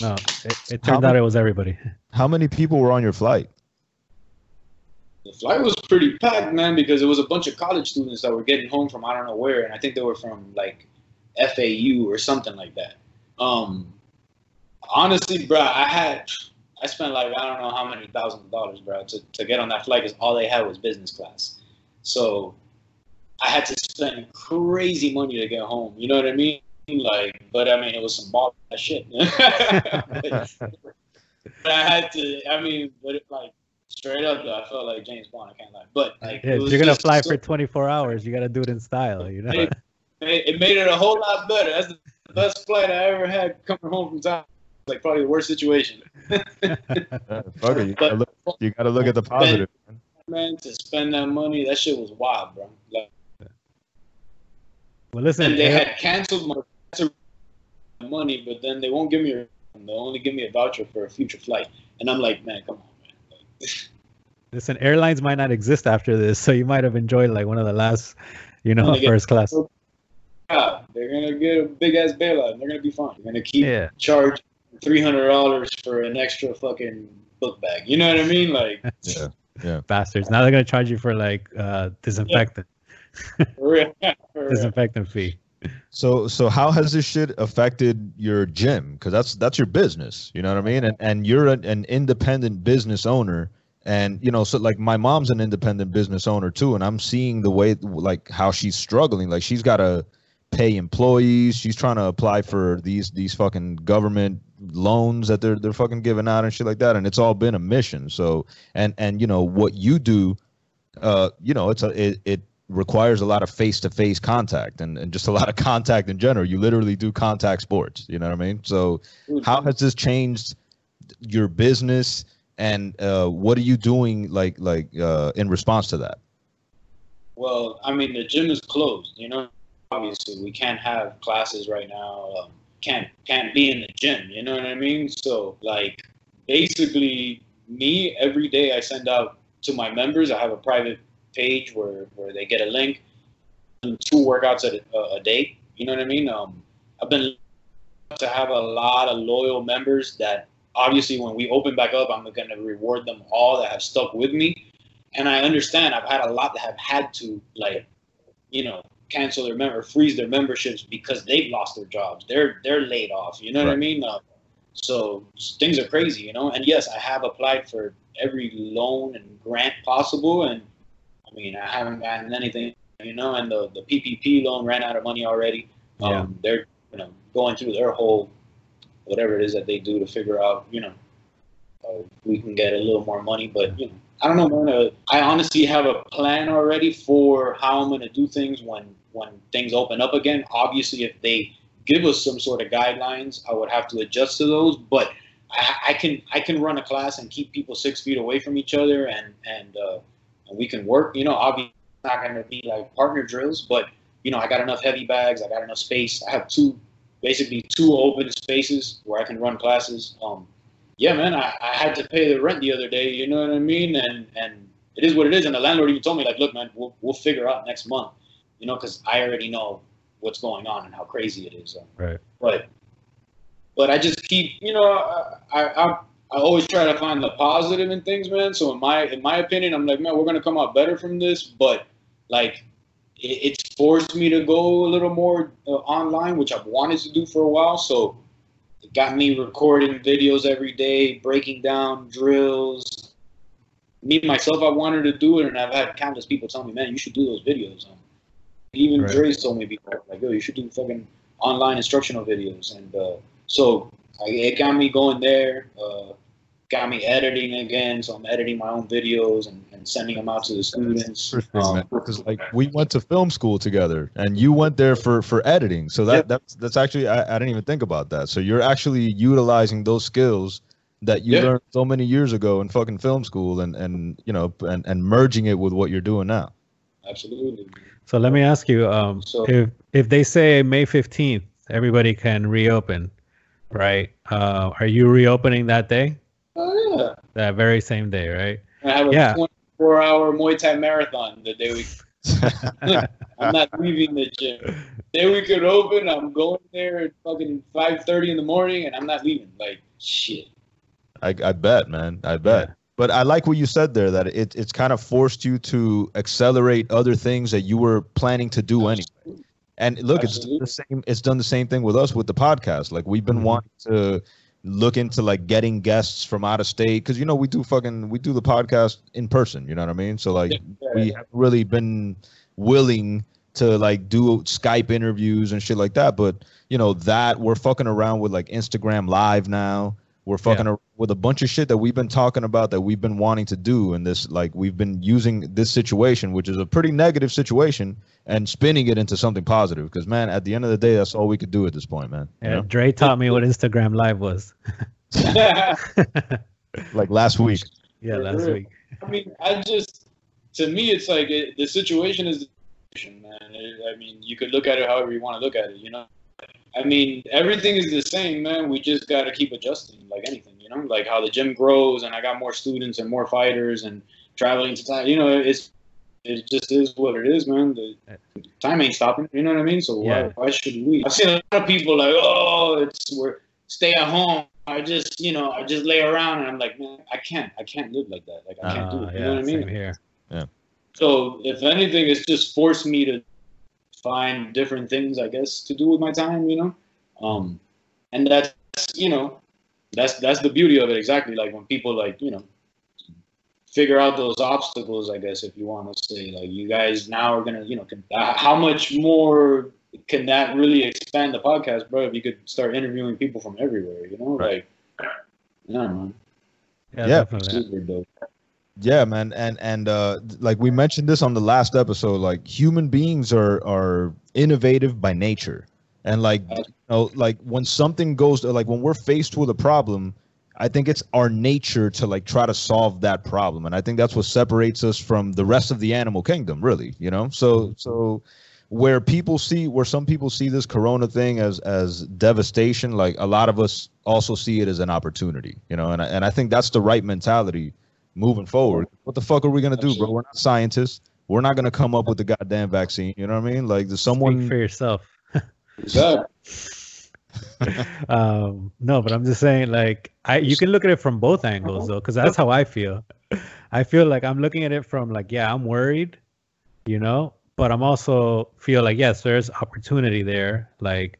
No, it, it How turned out it was everybody. how many people were on your flight? the flight was pretty packed, man, because it was a bunch of college students that were getting home from I don't know where, and I think they were from like FAU or something like that. Um, honestly, bro, I had I spent like I don't know how many thousands of dollars, bro, to, to get on that flight because all they had was business class. So I had to spend crazy money to get home. You know what I mean? Like, but I mean, it was some ball ass shit. But I had to. I mean, but it, like straight up, though, I felt like James Bond. I can't lie. But like, Yeah, it if was you're gonna fly so- for 24 hours, you gotta do it in style, you know. It, it made it a whole lot better. That's the best flight I ever had coming home from town. Like probably the worst situation, Yeah, fuck you, gotta look, you gotta look at the positive. man. man. To spend that money, that shit was wild, bro. Like, well, listen, and they Air- had canceled my money, but then they won't give me. A, they'll only give me a voucher for a future flight, and I'm like, man, come on, man. Like, listen, airlines might not exist after this, so you might have enjoyed like one of the last, you know, Wanna get- first class. yeah, they're gonna get a big ass bailout. And they're gonna be fine. They're gonna keep Yeah, charge three hundred dollars for an extra fucking book bag. You know what I mean? Like Yeah, bastards. Now they're gonna charge you for like uh disinfectant, for real. For real. disinfectant fee. So so how has this shit affected your gym? Because that's that's your business. You know what I mean? And and you're an, an independent business owner. And you know, so like my mom's an independent business owner too, and I'm seeing the way like how she's struggling. Like she's got to pay employees. She's trying to apply for these these fucking government loans that they're they're fucking giving out and shit like that. And it's all been a mission. So and and you know what you do, uh, you know, it's a it, it requires a lot of face-to-face contact and, and just a lot of contact in general you literally do contact sports you know what i mean so how has this changed your business and uh, what are you doing like like uh, in response to that Well, I mean, the gym is closed. You know, obviously, we can't have classes right now. Um, can't can't be in the gym. You know what I mean? So, like, basically, me every day I send out to my members. I have a private page where where they get a link, and two workouts a, a, a day. You know what I mean? Um, I've been to have a lot of loyal members that obviously when we open back up, I'm going to reward them all that have stuck with me and I understand I've had a lot that have had to like, you know, cancel their member, freeze their memberships because they've lost their jobs. They're they're laid off. You know what I mean? Uh, so things are crazy, you know. And yes, I have applied for every loan and grant possible, and I mean I haven't gotten anything, you know. And the the PPP loan ran out of money already. Um, Yeah. They're you know going through their whole whatever it is that they do to figure out, you know, uh, we can get a little more money. But you know, I don't know, man. Uh, I honestly have a plan already for how I'm going to do things when when things open up again. Obviously, if they give us some sort of guidelines, I would have to adjust to those. But I, I can I can run a class and keep people six feet away from each other, and and uh, and we can work. You know, obviously not going to be like partner drills, but you know, I got enough heavy bags. I got enough space. I have two, basically two open spaces where I can run classes. Um, yeah, man, I, I had to pay the rent the other day. You know what I mean? And and it is what it is. And the landlord even told me like, look, man, we'll we'll figure out next month. You know, because I already know what's going on and how crazy it is. Um, Right. But but I just keep, you know, I I. I I always try to find the positive in things, man. So in my in my opinion, I'm like, man, we're gonna come out better from this. But like, it, it's forced me to go a little more uh, online, which I've wanted to do for a while. So it got me recording videos every day, breaking down drills. Me myself, I wanted to do it, and I've had countless people tell me, man, you should do those videos. Um, even Right. Dre's told me before, like, yo, you should do fucking online instructional videos. And uh, so I, it got me going there. Uh, got me editing again. So I'm editing my own videos and, and sending them out to the students. Um, because like we went to film school together, and you went there for for editing. So that Yep. that's that's actually I, I didn't even think about that. So you're actually utilizing those skills that you Yeah. learned so many years ago in fucking film school, and and you know and and merging it with what you're doing now. absolutely. So let me ask you, um, So- if if they say May fifteenth, everybody can reopen, right? Uh, are you reopening that day? Yeah. That very same day, right? I have a Yeah. 24 hour Muay Thai marathon the day we. I'm not leaving the gym. Day we could open, I'm going there at fucking 5:30 in the morning, and I'm not leaving. Like shit. I, I bet, man. I bet. Yeah. But I like what you said there that it, it's kind of forced you to accelerate other things that you were planning to do anyway. And look, it's the same. It's done the same thing with us with the podcast. Like we've been Mhm. wanting to look into like getting guests from out of state because you know we do fucking we do the podcast in person. You know what I mean? So like we haven't really been willing to like do Skype interviews and shit like that. But you know that we're fucking around with like Instagram Live now. We're fucking around with a bunch of shit that we've been talking about that we've been wanting to do, and this like we've been using this situation, which is a pretty negative situation, and spinning it into something positive. Because man, at the end of the day, that's all we could do at this point, man. you Yeah, know? Dre taught me what Instagram Live was. Like last week. yeah, last week. I mean, I just to me, it's like it, the situation is the situation, man. It- I mean, you could look at it however you want to look at it. You know. I mean, everything is the same, man. We just got to keep adjusting, like anything, you know, like how the gym grows and I got more students and more fighters and traveling to time. You know, it's it just is what it is, man. The time ain't stopping. You know what I mean? So Yeah. why why should we? I've seen a lot of people like, oh, it's we're stay at home. I just you know I just lay around and I'm like, man, I can't I can't live like that. Like I can't do Uh, it. You yeah, know what I mean? here. So if anything, it's just forced me to find different things, I guess, to do with my time, you know. Um, and that's you know, that's that's the beauty of it. Exactly, like when people like you know figure out those obstacles, I guess, if you want to say, like you guys now are gonna, you know, can, uh, how much more can that really expand the podcast, bro? If you could start interviewing people from everywhere, you know, Right. like, yeah, man, Yeah, Yeah. super dope. Yeah, man, and and uh, like we mentioned this on the last episode, like human beings are are innovative by nature, and like you know, like when something goes like when we're faced with a problem, I think it's our nature to like try to solve that problem, and I think that's what separates us from the rest of the animal kingdom, really. You know, so so where people see where some people see this corona thing as as devastation like a lot of us also see it as an opportunity you know and I, and I think that's the right mentality moving forward what the fuck are we going to do bro we're not scientists we're not going to come up with the goddamn vaccine you know what i mean like there's Speak someone for yourself. Exactly. um, no, but I'm just saying, like, I you can look at it from both angles though, because that's how I feel. I feel like I'm looking at it from like, yeah, I'm worried, you know, but I'm also feel like yes, there's opportunity there, like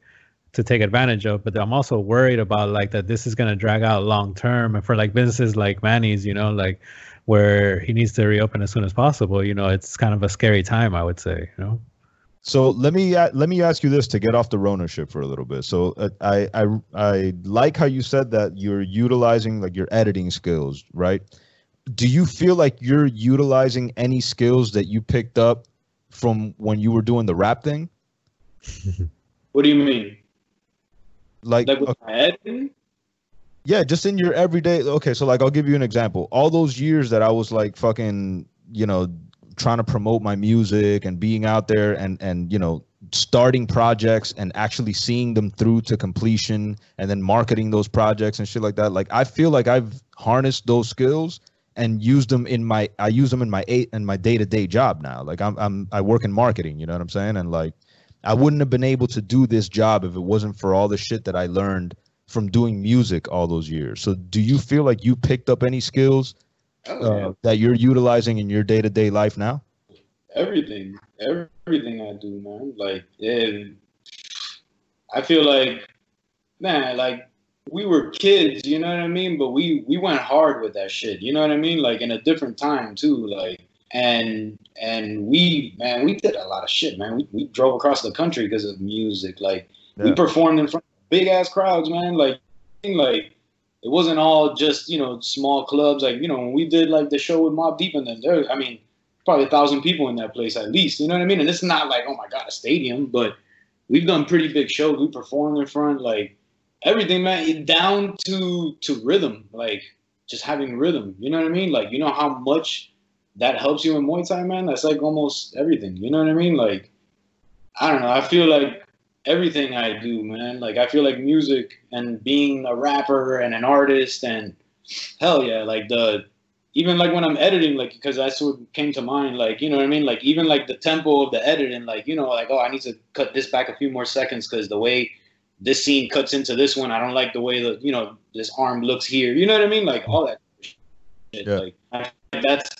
to take advantage of. But I'm also worried about like that this is gonna drag out long term, and for like businesses like Manny's, you know, like where he needs to reopen as soon as possible. You know, it's kind of a scary time, I would say. You know. So let me a- let me ask you this to get off the Rona ship for a little bit. So uh, I I I like how you said that you're utilizing like your editing skills, right? Do you feel like you're utilizing any skills that you picked up from when you were doing the rap thing? What do you mean? Like, Like with uh, my editing? yeah, just in your everyday. Okay, so like I'll give you an example. All those years that I was like fucking, you know, trying to promote my music and being out there and and you know starting projects and actually seeing them through to completion and then marketing those projects and shit like that. Like i feel like i've harnessed those skills and used them in my i use them in my eight in my day-to-day job now. Like i'm, I'm i work in marketing you know what i'm saying? And like i wouldn't have been able to do this job if it wasn't for all the shit that i learned from doing music all those years. So do you feel like you picked up any skills Oh, yeah. uh, that you're utilizing in your day-to-day life now everything, everything I do, man. Like, yeah, I feel like, man, like we were kids, you know what I mean? But we we went hard with that shit, you know what I mean? Like in a different time too, like. And and we man, we did a lot of shit, man. We, we drove across the country because of music. Like we performed in front of big ass crowds, man. Like like it wasn't all just you know small clubs. Like you know when we did like the show with Mobb Deep and then there, I mean probably a thousand people in that place at least. You know what I mean? And it's not like oh my god a stadium, but we've done pretty big shows. We performed in front like everything, man, down to to rhythm, like just having rhythm. You know what I mean? Like you know how much that helps you in Muay Thai, man. That's like almost everything. You know what I mean? Like I don't know. I feel like everything I do, man. Like I feel like music and being a rapper and an artist and hell yeah, like the even like when I'm editing, like because that's what came to mind. Like you know what I mean? Like even like the tempo of the editing, like you know, like oh I need to cut this back a few more seconds because the way this scene cuts into this one, I don't like the way that you know this arm looks here. You know what I mean? Like all that shit. Yeah. Like that's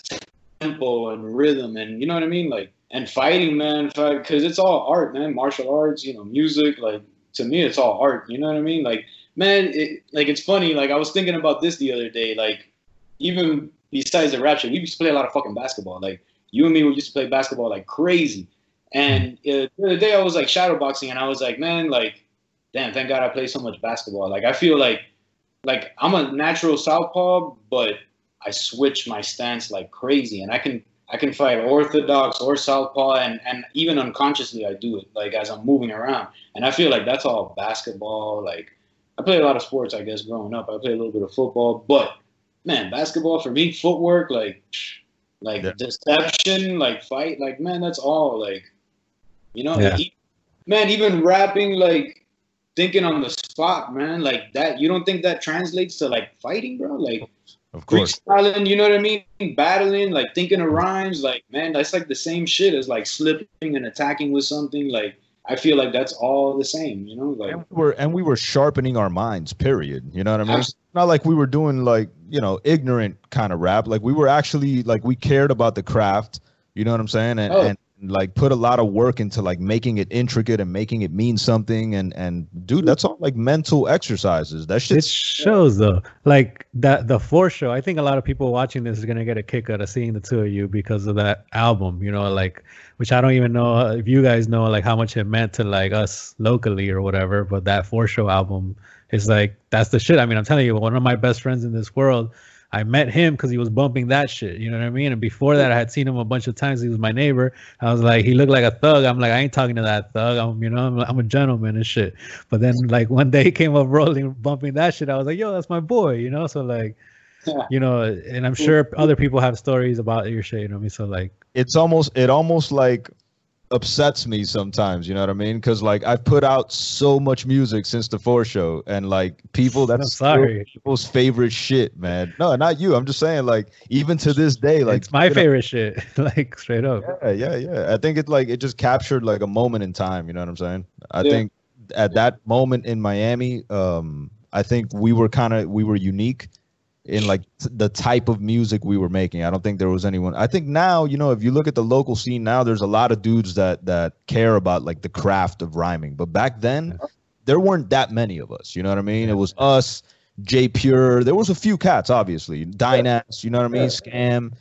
tempo and rhythm and you know what I mean? Like and fighting, man, because it's all art, man. Martial arts, you know, music. Like to me, it's all art. You know what I mean? Like, man, it, like it's funny. Like I was thinking about this the other day. Like even besides the rap we used to play a lot of fucking basketball. Like you and me, we used to play basketball like crazy. And uh, the other day, I was like shadowboxing, and I was like, man, like, damn, thank God I play so much basketball. Like I feel like, like I'm a natural southpaw, but I switch my stance like crazy, and I can I can fight orthodox or southpaw, and and even unconsciously I do it like as I'm moving around, and I feel like that's all basketball. Like I play a lot of sports, I guess, growing up. I play a little bit of football, but man, basketball for me, footwork, like like yeah. deception, like fight, like man, that's all like you know, yeah. man, even rapping, like thinking on the spot, man, like that. You don't think that translates to like fighting, bro? Like of course. Freestyling, you know what I mean? Battling, like thinking of rhymes, like man, that's like the same shit as like slipping and attacking with something. Like I feel like that's all the same, you know. Like and we were and we were sharpening our minds. Period. You know what I mean? It's not like we were doing like you know ignorant kind of rap. Like we were actually like we cared about the craft. You know what I'm saying? And, oh. and like put a lot of work into like making it intricate and making it mean something. And and dude that's all like mental exercises. That shit it shows though. Like that the fourth show i think a lot of people watching this is gonna get a kick out of seeing the two of you because of that album you know like which i don't even know if you guys know like how much it meant to like us locally or whatever but that four show album is like that's the shit. I mean i'm telling you one of my best friends in this world I met him because he was bumping that shit. You know what I mean? And before that, I had seen him a bunch of times. He was my neighbor. I was like, he looked like a thug. I'm like, I ain't talking to that thug. I'm, you know, I'm, I'm a gentleman and shit. But then, like one day, he came up rolling, bumping that shit. I was like, yo, that's my boy. You know, so like, you know, and I'm sure other people have stories about your shit. You know what I mean? So like, it's almost, it almost like upsets me sometimes. You know what I mean? Because like I've put out so much music since the four show, and like people that's sorry people's favorite shit, man. No, not you. I'm just saying, like even to this day, like it's my favorite know, shit. like straight up. Yeah, yeah, yeah. I think it like it just captured like a moment in time. You know what I'm saying? I yeah. think at that moment in Miami, um, I think we were kind of we were unique in like t- the type of music we were making. I don't think there was anyone. I think now, you know, if you look at the local scene now, there's a lot of dudes that that care about like the craft of rhyming. But back then, there weren't that many of us. You know what I mean? It was us, J Pure. There was a few cats, obviously, Dynas. You know what I mean? Scam.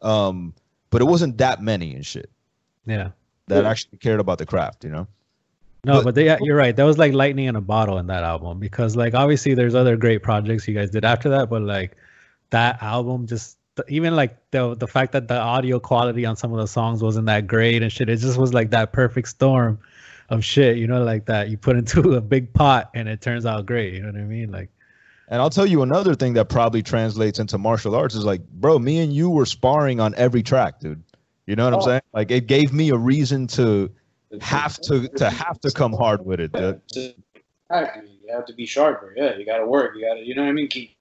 Um, but it wasn't that many and shit. Yeah. That actually cared about the craft. You know. No, but, but they, you're right. That was like lightning in a bottle in that album because like obviously there's other great projects you guys did after that, but like that album just even like the the fact that the audio quality on some of the songs wasn't that great and shit, it just was like that perfect storm of shit, you know, like that you put into a big pot and it turns out great. You know what I mean? Like and I'll tell you another thing that probably translates into martial arts is like, bro, me and you were sparring on every track, dude. You know what oh. I'm saying? Like it gave me a reason to have to to have to come hard with it. Exactly. You have to be sharper. Yeah, you got to work. You got to, you know what I mean? Keep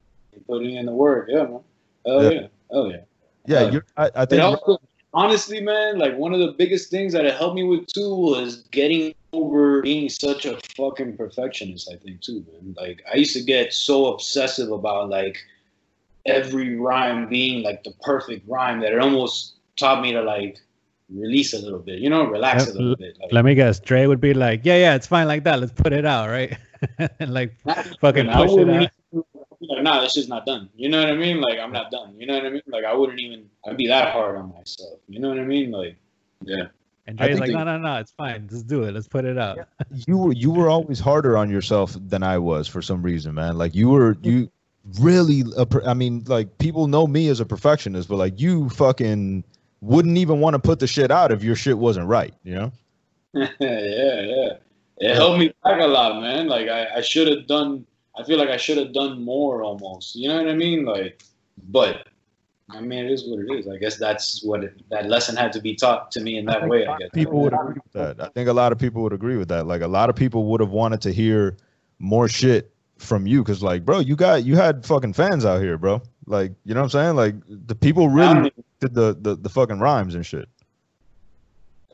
putting in the work. Yeah, man. Oh yeah. yeah. Oh yeah. Yeah, I, I think. Also, honestly, man, like one of the biggest things that it helped me with too was getting over being such a fucking perfectionist. I think too, man. Like I used to get so obsessive about like every rhyme being like the perfect rhyme that it almost taught me to like release a little bit, you know, relax a little bit. Like, Let me guess, Dre would be like, "Yeah, yeah, it's fine like that. Let's put it out, right?" and like fucking push it out. Like, nah, this is not done. You know what I mean? Like, I'm not done. You know what I mean? Like, I wouldn't even. I'd be that hard on myself. You know what I mean? Like, yeah. And Dre's like, no, no, no, it's fine. Just do it. Let's put it out. you were you were always harder on yourself than I was for some reason, man. Like you were you really a I mean like people know me as a perfectionist, but like you fucking wouldn't even want to put the shit out if your shit wasn't right, you know? yeah, yeah. It helped me back a lot, man. Like I, I should have done. I feel like I should have done more, almost. You know what I mean? Like, but I mean, it is what it is. I guess that's what it, that lesson had to be taught to me in that way. I guess people would agree with that. I think a lot of people would agree with that. Like a lot of people would have wanted to hear more shit from you because, like, bro, you got you had fucking fans out here, bro. Like, you know what I'm saying? Like, the people really did the the the fucking rhymes and shit.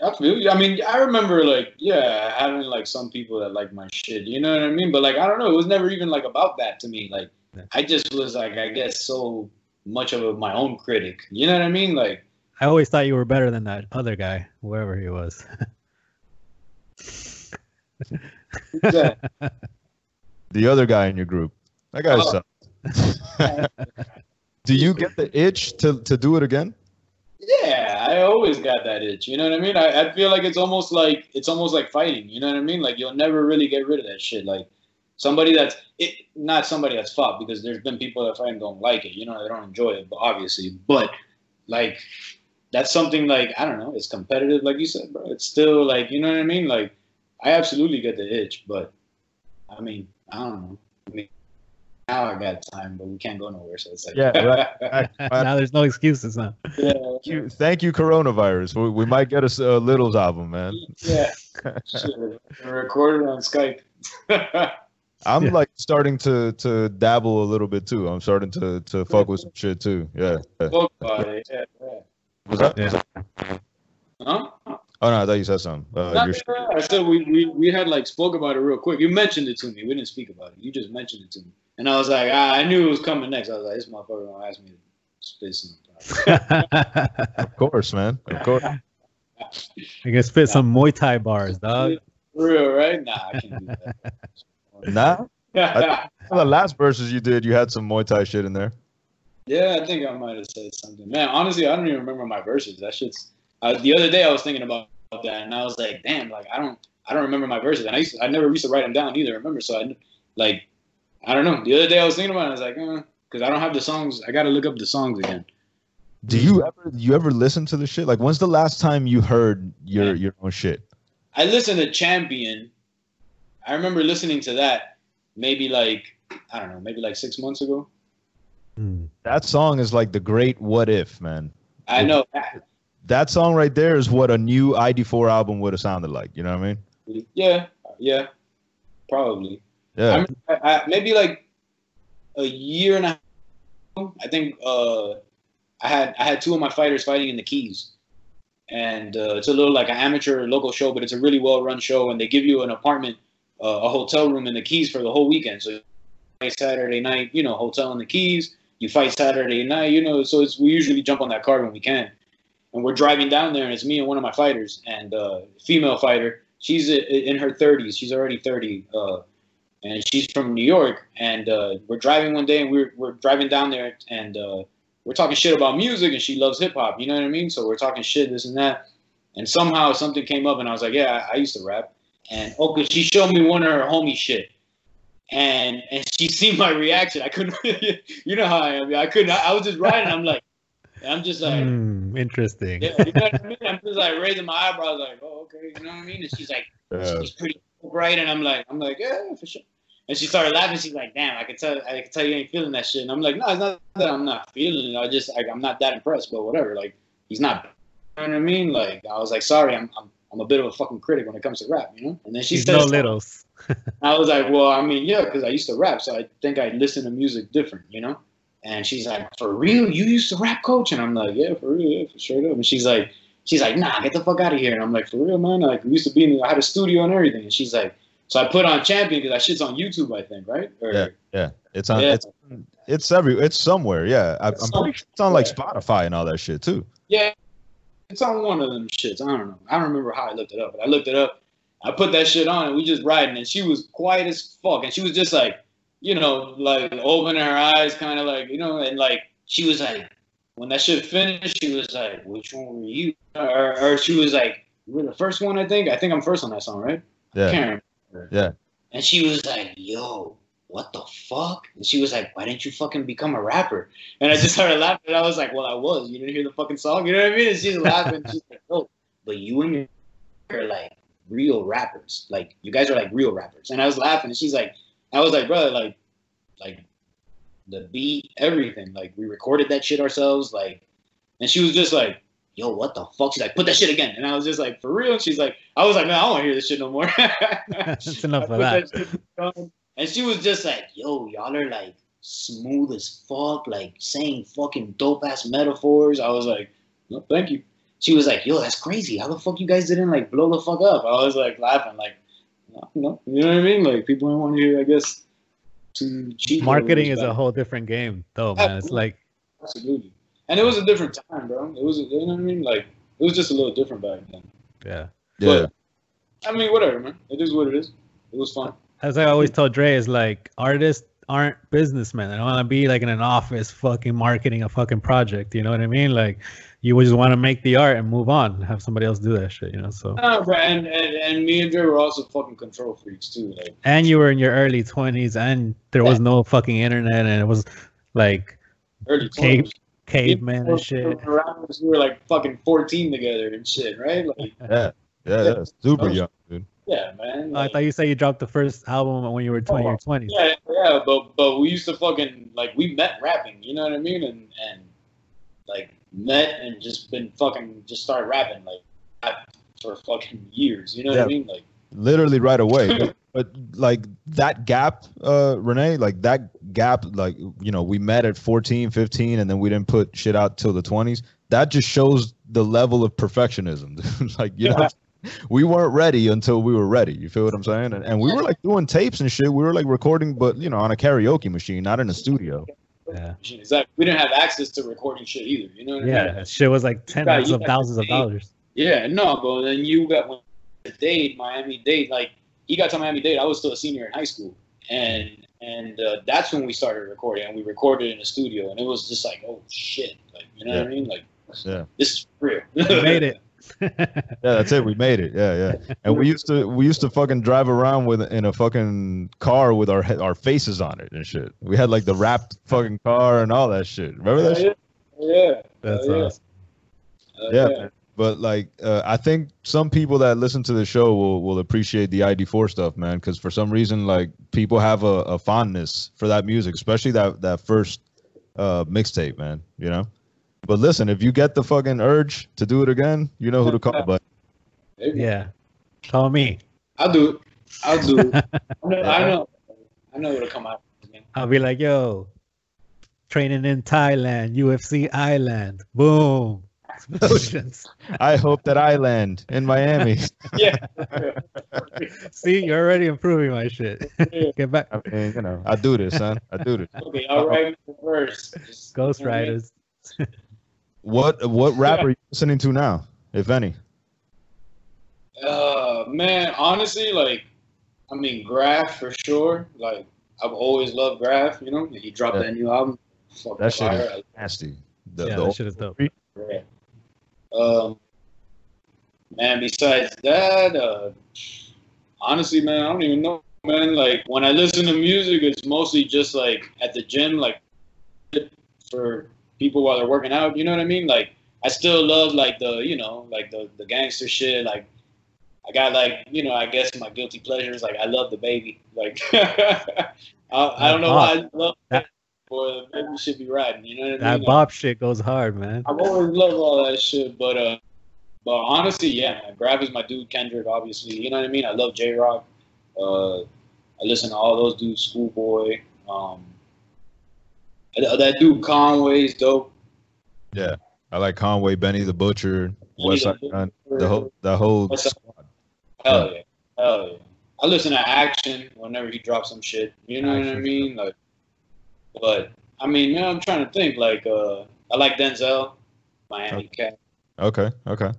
I feel you. I mean, I remember like, yeah, having like some people that like my shit. You know what I mean? But like, I don't know. It was never even like about that to me. Like, I just was like, I guess so much of a, my own critic. You know what I mean? Like, I always thought you were better than that other guy, whoever he was. yeah. The other guy in your group, that guy Oh. sucks. Do you get the itch to to do it again? Yeah, I always got that itch. You know what I mean? I, I feel like it's almost like it's almost like fighting. You know what I mean? Like you'll never really get rid of that shit. Like somebody that's it, not somebody that's fought because there's been people that fight and don't like it. You know, they don't enjoy it, but obviously, but like that's something like I don't know. It's competitive, like you said, bro. It's still like you know what I mean? Like I absolutely get the itch, but I mean, I don't know. I mean, now I got time, but we can't go nowhere, so it's like Yeah, right. now there's no excuses now. yeah, Thank you, thank you, coronavirus. We, we might get us a Littles album, man. yeah. Shit, we're recorded on Skype. I'm Yeah. like starting to to dabble a little bit too. I'm starting to to fuck with some shit too. Yeah. yeah. Spoke about it. Yeah, yeah. Was that? Yeah. Huh? Oh no, I thought you said something. Uh, no, I said we, we we had like spoke about it real quick. You mentioned it to me. We didn't speak about it. You just mentioned it to me, and I was like, ah, I knew it was coming next. I was like, this motherfucker gonna ask me to spit something. of course, man. Of course. I can spit some Muay Thai bars, dog. For real, right? Nah, I can't do that. Nah. that. The last verses you did, you had some Muay Thai shit in there. yeah, I think I might have said something. Man, honestly, I don't even remember my verses. That shit's. Uh, the other day I was thinking about that, and I was like, damn, like I don't, I don't remember my verses, and I used, to, I never used to write them down either. Remember, so I, like, I don't know. The other day I was thinking about it, I was like, because I don't have the songs. I got to look up the songs again. Do you ever you ever listen to the shit? Like, when's the last time you heard your Yeah. your own shit? I listened to Champion. I remember listening to that maybe like I don't know, maybe like six months ago. Hmm. That song is like the great what if, man. I know. That song right there is what a new ID4 album would have sounded like. You know what I mean? Yeah, yeah, probably. Yeah. I, I, maybe like a year and a half. I think uh, I had I had two of my fighters fighting in the Keys, and uh, it's a little like an amateur local show, but it's a really well run show, and they give you an apartment, uh, a hotel room in the Keys for the whole weekend. So Saturday night, you know, hotel in the Keys. You fight Saturday night, you know. So it's we usually jump on that card when we can, and we're driving down there, and it's me and one of my fighters, and uh, female fighter. She's in her 30s. She's already 30. Uh, and she's from New York. And uh, we're driving one day, and we're we're driving down there, and uh, we're talking shit about music, and she loves hip hop. You know what I mean? So we're talking shit, this and that. And somehow something came up, and I was like, yeah, I, I used to rap. And oh, 'cause she showed me one of her homie shit. And and she seen my reaction. I couldn't, you know how I am. I couldn't. I, I was just riding. I'm like, I'm just like, Hmm, interesting. yeah, you know what I mean? I'm just like raising my eyebrows, like, oh, okay, you know what I mean? And she's like, Yeah. she's pretty bright, and I'm like, I'm like, yeah, for sure. And she started laughing. She's like, damn, I can tell, I can tell you ain't feeling that shit. And I'm like, no, it's not that I'm not feeling it. I just, like, I'm not that impressed, but whatever. Like, he's not. You know what I mean? Like, I was like, sorry, I'm, I'm, I'm a bit of a fucking critic when it comes to rap, you know. And then she She's said, no littles. I was like, well, I mean, yeah, because I used to rap, so I think I listen to music different, you know. And she's like, for real, you used to rap, coach? And I'm like, yeah, for real, yeah, for straight up. And she's like, she's like, nah, get the fuck out of here. And I'm like, for real, man. Like, we used to be in, I had a studio and everything. And she's like, so I put on Champion because that shit's on YouTube, I think, right? Or, Yeah. Yeah. It's on. Yeah. It's it's every. It's somewhere. Yeah. I, It's I'm pretty sure it's on like. Spotify and all that shit too. Yeah, it's on one of them shits. I don't know. I don't remember how I looked it up, but I looked it up. I put that shit on, and we just riding, and she was quiet as fuck, and she was just like, you know, like opening her eyes, kind of like, you know, and like she was like, when that shit finished, she was like, which one were you? Or, or she was like, you were the first one, I think. I think I'm first on that song, right? Yeah. Yeah. And she was like, yo, what the fuck? And she was like, why didn't you fucking become a rapper? And I just started laughing. And I was like, well, I was. You didn't hear the fucking song? You know what I mean? And she's laughing. She's like, oh, but you and me are like real rappers. Like, you guys are like real rappers. And I was laughing. And she's like, I was like, brother, like, like the beat, everything. Like, we recorded that shit ourselves. Like, and she was just like, yo, what the fuck? She's like, put that shit again. And I was just like, for real? And she's like, I was like, man, I don't want to hear this shit no more. That's enough of put that. And she was just like, yo, y'all are like smooth as fuck, like saying fucking dope ass metaphors. I was like, no, thank you. She was like, yo, that's crazy. How the fuck you guys didn't like blow the fuck up? I was like laughing, like, no, no. you know what I mean? Like people don't want to hear, I guess. Marketing is a whole different game, though, man. It's like Absolutely. And it was a different time, bro. It was, you know what I mean? Like, it was just a little different back then. yeah. Yeah. I mean, whatever, man. It is what it is. It was fun. As I always tell Dre, is like artists aren't businessmen. They don't want to be like in an office fucking marketing a fucking project. You know what I mean? Like you just want to make the art and move on. Have somebody else do that shit. You know. So No, bro, and, and, and me and Dre were also fucking control freaks, too. Like, and you were in your early twenties, and there was no fucking internet, and it was like early Cave- 20s. Caveman We and shit. around us, We were like fucking 14 together and shit, right? Like, Yeah. Yeah. yeah. Super young, dude. yeah, man. Oh, I thought you said you dropped the first album when you were twenty or 20. yeah, yeah, but but we used to fucking like we met rapping, you know what I mean? And and like met and just been fucking just started rapping like rap for fucking years, you know what I mean? Like literally right away. but, but like that gap, uh, Renee, like that gap, like you know, we met at 14, 15, and then we didn't put shit out till the 20s. That just shows the level of perfectionism. like you know, we weren't ready until we were ready. You feel what I'm saying? And, and we were like doing tapes and shit. We were like recording, but you know, on a karaoke machine, not in a studio. Yeah. exactly. We didn't have access to recording shit either, you know what I mean? Yeah, shit was like tens of thousands of dollars. Yeah, no, but then you got when Dade, Miami Dade, like he got to Miami Dade. I was still a senior in high school, and and uh, that's when we started recording, and we recorded in a studio, and it was just like, oh shit, like you know what I mean, like Yeah. this is real. We made it. Yeah, that's it. We made it. Yeah, yeah. And we used to we used to fucking drive around with in a fucking car with our our faces on it and shit. We had like the wrapped fucking car and all that shit. Remember that shit? yeah, That's yeah. awesome. Uh, Yeah. man. But like, uh, I think some people that listen to the show will will appreciate the ID4 stuff, man. Because for some reason, like people have a, a fondness for that music, especially that that first uh, mixtape, man. You know. But listen, if you get the fucking urge to do it again, you know who to call. But Yeah. Call me. I'll do it. I'll do it. I know. I know. I know what'll come out. Man. I'll be like, yo, training in Thailand, UFC Island. Boom. Explosions. I hope that I land in Miami. Yeah. See, you're already improving my shit. Get back. I mean, you know, I do this, son. I do this. okay. All right. First. Just- Ghost Riders. What what rap are you listening to now, if any? Uh, man, honestly, like, I mean, Grafh for sure. Like, I've always loved Grafh. You know, he dropped Yeah. that new album. Fuck That shit fire. is nasty. The, yeah, the that shit is dope. Yeah. Um, man, besides that, uh, honestly, man, I don't even know, man. Like when I listen to music, it's mostly just like at the gym, like for people while they're working out. You know what I mean? Like I still love like the, you know, like the the gangster shit. Like I got like, you know, I guess my guilty pleasures. Like I love DaBaby. Like I, I don't know why I love That- it, but DaBaby should be riding. You know what I That mean? Bob shit goes hard, man. I've always loved all that shit, but uh, but honestly, yeah, man, Grab is my dude. Kendrick, obviously, you know what I mean. I love Jay Rock. Uh, I listen to all those dudes. Schoolboy. Um, that that dude Conway's dope. Yeah, I like Conway, Benny the Butcher, West Side Yeah. Gun, the whole the whole West squad. Hell yeah, hell yeah. I listen to Action whenever he drops some shit. You know what I mean? Like, but I mean, man, I'm trying to think. Like, uh, I like Denzel, Miami Cat. Okay, okay.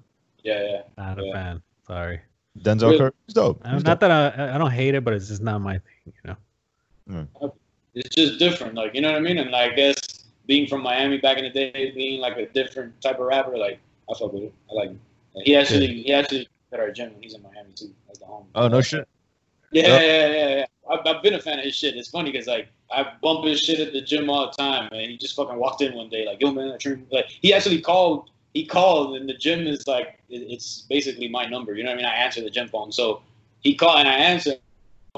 Yeah, yeah. Not a fan. Sorry. Denzel Really? Curry, he's dope. I'm He's not dope. that I, I don't hate it, but it's just not my thing, you know. it's just different. Like, you know what I mean? And like, I guess being from Miami back in the day, being like a different type of rapper, like I fuck with it. I like. It. Like, he actually, he actually at our gym he's in Miami too. Like the home. Oh no shit. Yeah, Yeah. yeah, yeah, yeah. I've, I've been a fan of his shit. It's funny because like I bump his shit at the gym all the time, and he just fucking walked in one day like, yo man, I train. Like he actually called. He called, and the gym is like it- it's basically my number. You know what I mean? I answer the gym phone, so he called and I answered.